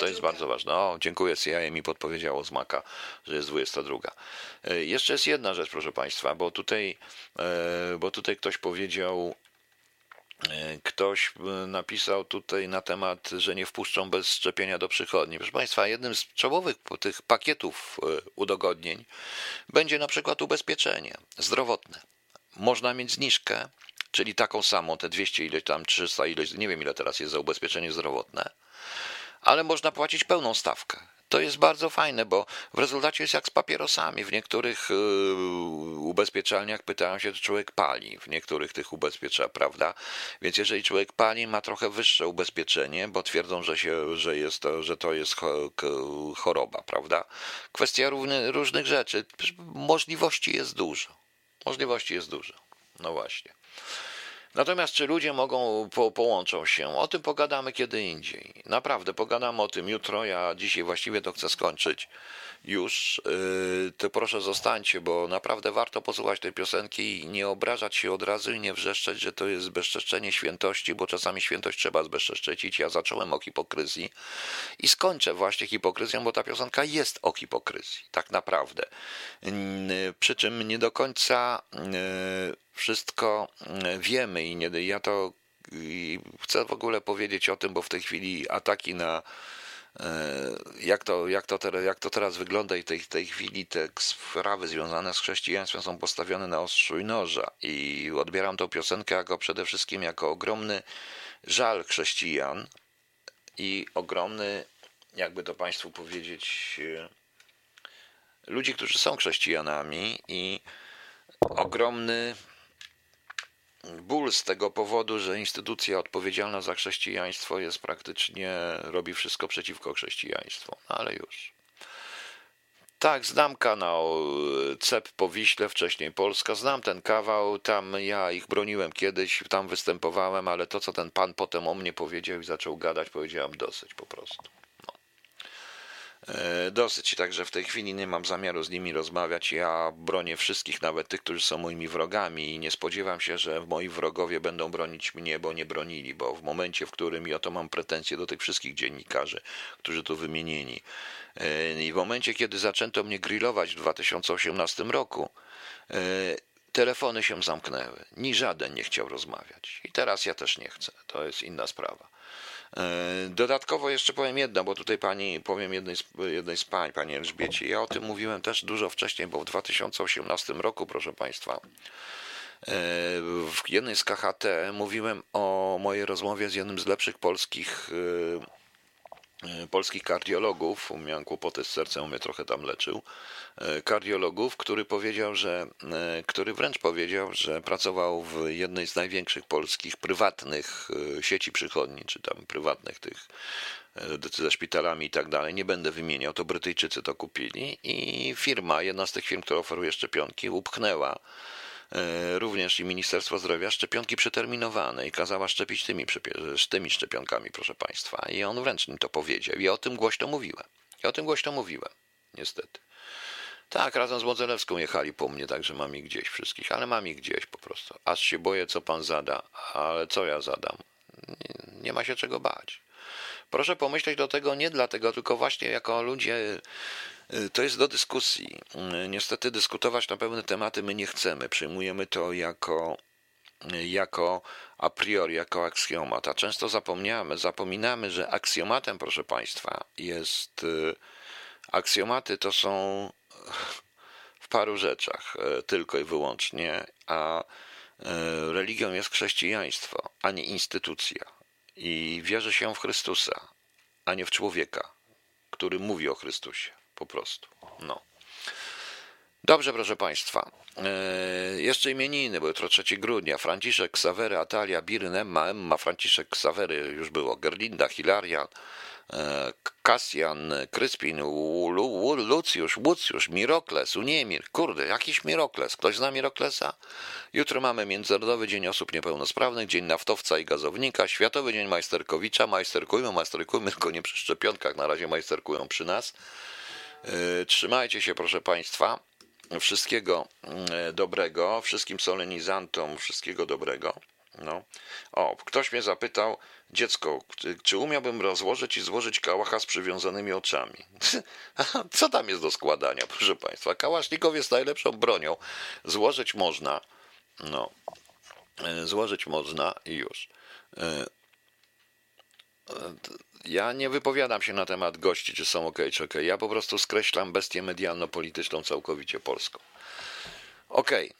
To jest bardzo ważne. O, dziękuję. CIA mi podpowiedziało z Maka, że jest 22. E, jeszcze jest jedna rzecz, proszę Państwa, bo tutaj, e, bo tutaj ktoś powiedział, e, Ktoś napisał tutaj na temat, że nie wpuszczą bez szczepienia do przychodni. Proszę Państwa, jednym z czołowych tych pakietów udogodnień będzie na przykład ubezpieczenie zdrowotne. Można mieć zniżkę czyli taką samą, te 200 ileś tam, 300 ileś, nie wiem ile teraz jest za ubezpieczenie zdrowotne, ale można płacić pełną stawkę. To jest bardzo fajne, bo w rezultacie jest jak z papierosami. W niektórych yy, ubezpieczalniach pytają się, czy człowiek pali, w niektórych tych ubezpiecza, prawda? Więc jeżeli człowiek pali, ma trochę wyższe ubezpieczenie, bo twierdzą, że, się, że, jest to, że to jest choroba, prawda? Kwestia różnych rzeczy. Możliwości jest dużo. Możliwości jest dużo. No właśnie. Natomiast czy ludzie mogą, po, połączą się? O tym pogadamy kiedy indziej. Naprawdę, pogadamy o tym jutro. Ja dzisiaj właściwie to chcę skończyć już. Yy, to proszę zostańcie, bo naprawdę warto posłuchać tej piosenki i nie obrażać się od razu i nie wrzeszczeć, że to jest bezczeszczenie świętości, bo czasami świętość trzeba zbezczeszczecić. Ja zacząłem o hipokryzji i skończę właśnie hipokryzją, bo ta piosenka jest o hipokryzji, tak naprawdę. Yy, przy czym nie do końca yy, wszystko mm, wiemy i nie, ja to i chcę w ogóle powiedzieć o tym, bo w tej chwili ataki na e, jak to, jak to, teraz, jak to teraz wygląda i w tej, tej chwili te sprawy związane z chrześcijaństwem są postawione na ostrzu i noża. I odbieram tą piosenkę jako przede wszystkim jako ogromny żal chrześcijan i ogromny, jakby to Państwu powiedzieć, ludzi, którzy są chrześcijanami i ogromny ból z tego powodu, że instytucja odpowiedzialna za chrześcijaństwo jest praktycznie, robi wszystko przeciwko chrześcijaństwu, no ale już. Tak, znam kanał e, CEP po Wiśle, wcześniej Polska, znam ten kawał, tam ja ich broniłem kiedyś, tam występowałem, ale to, co ten pan potem o mnie powiedział i zaczął gadać, powiedziałem dosyć po prostu. E, dosyć, także w tej chwili nie mam zamiaru z nimi rozmawiać. Ja bronię wszystkich, nawet tych, którzy są moimi wrogami, i nie spodziewam się, że moi wrogowie będą bronić mnie, bo nie bronili, bo w momencie, w którym ja to mam pretensje do tych wszystkich dziennikarzy, którzy tu wymienieni, e, i w momencie, kiedy zaczęto mnie grillować w 2018 roku, e, telefony się zamknęły. Ni żaden nie chciał rozmawiać. I teraz ja też nie chcę. To jest inna sprawa. E, dodatkowo jeszcze powiem jedno, bo tutaj pani, powiem jednej z, jednej z pań, pani Elżbiecie. Ja o tym mówiłem też dużo wcześniej, bo w 2018 roku, proszę państwa, e, w jednej z KHT mówiłem o mojej rozmowie z jednym z lepszych polskich E, polskich kardiologów, miałem kłopoty z sercem, mnie trochę tam leczył, e, kardiologów, który powiedział, że, e, który wręcz powiedział, że pracował w jednej z największych polskich prywatnych sieci przychodni, czy tam prywatnych tych ze szpitalami i tak dalej, nie będę wymieniał, to Brytyjczycy to kupili i firma, jedna z tych firm, która oferuje szczepionki, upchnęła E, również i Ministerstwo Zdrowia szczepionki przeterminowane i kazała szczepić tymi, tymi szczepionkami, proszę Państwa. I on wręcz mi to powiedział. I o tym głośno mówiłem. I o tym głośno mówiłem, niestety. Tak, razem z Modzelewską jechali po mnie, także mam ich gdzieś wszystkich, ale mam ich gdzieś po prostu. Aż się boję, co pan zada, ale co ja zadam? Nie, nie ma się czego bać. Proszę pomyśleć do tego nie dlatego, tylko właśnie jako ludzie to jest do dyskusji. Y, niestety dyskutować na pewne tematy my nie chcemy. Przyjmujemy to jako, y, jako a priori, jako aksjomat. A często zapomniamy, zapominamy, że aksjomatem, proszę Państwa, jest. Aksjomaty to są w paru rzeczach tylko i wyłącznie, a religią jest chrześcijaństwo, a nie instytucja. I wierzy się w Chrystusa, a nie w człowieka, który mówi o Chrystusie po prostu. No. Dobrze, proszę Państwa. Yy, jeszcze imieniny, bo jutro 3 grudnia. Franciszek, Ksawery, Atalia, Biryn, Emma, Emma, Franciszek, Ksawery już było. Gerlinda, Hilaria, Kasjan, Kryspin, Lucjusz, Łucjusz, Mirokles, Uniemir. Kurde, jakiś Mirokles. Ktoś zna Miroklesa? Jutro mamy Międzynarodowy Dzień Osób Niepełnosprawnych, Dzień Naftowca i Gazownika, Światowy Dzień Majsterkowicza. Majsterkujmy, majsterkujmy, tylko nie przy szczepionkach. Na razie majsterkują przy nas. E, trzymajcie się, proszę Państwa. Wszystkiego e, dobrego, wszystkim solenizantom wszystkiego dobrego. No. O, ktoś mnie zapytał, dziecko, czy umiałbym rozłożyć i złożyć kałacha z przywiązanymi oczami? <laughs> Co tam jest do składania, proszę Państwa? Kałasznikow jest najlepszą bronią. Złożyć można, no, e, złożyć można i już. Ja nie wypowiadam się na temat gości, czy są ok, czy ok. Ja po prostu skreślam bestię medialno-polityczną całkowicie polską. Okay.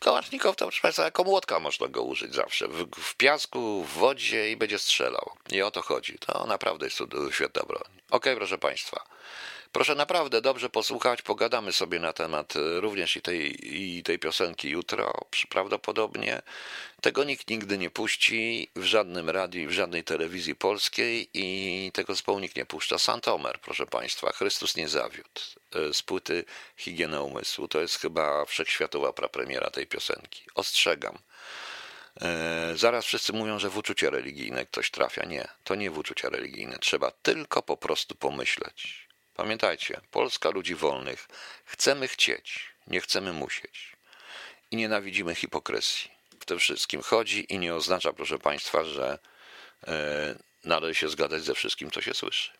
Kałacznikow to proszę Państwa, jako młotka można go użyć zawsze. W, w, piasku, w wodzie i będzie strzelał. I o to chodzi. To naprawdę jest świetna broń. Okay, proszę Państwa. Proszę naprawdę dobrze posłuchać, pogadamy sobie na temat e, również i tej, i tej piosenki jutro. Prawdopodobnie tego nikt nigdy nie puści w żadnym radiu, w żadnej telewizji polskiej i tego zespołu nikt nie puszcza. Santomer, proszę Państwa, Chrystus nie zawiódł e, z płyty Higiena Umysłu. To jest chyba wszechświatowa prapremiera tej piosenki. Ostrzegam. E, zaraz wszyscy mówią, że w uczucie religijne ktoś trafia. Nie, to nie w uczucia religijne. Trzeba tylko po prostu pomyśleć. Pamiętajcie, Polska ludzi wolnych. Chcemy chcieć, nie chcemy musieć. I nienawidzimy hipokryzji. W tym wszystkim chodzi i nie oznacza, proszę Państwa, że e, należy się zgadzać ze wszystkim, co się słyszy.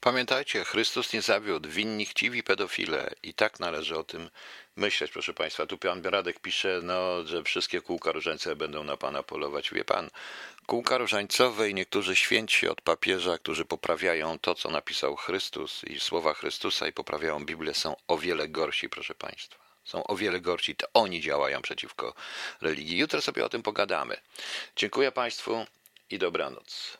Pamiętajcie, Chrystus nie zawiódł, winni chciwi pedofile i tak należy o tym myśleć, proszę Państwa. Tu pan Radek pisze, no, że wszystkie kółka różańcowe będą na Pana polować. Wie Pan, kółka różańcowe i niektórzy święci od papieża, którzy poprawiają to, co napisał Chrystus i słowa Chrystusa i poprawiają Biblię, są o wiele gorsi, proszę Państwa. Są o wiele gorsi. To oni działają przeciwko religii. Jutro sobie o tym pogadamy. Dziękuję Państwu i dobranoc.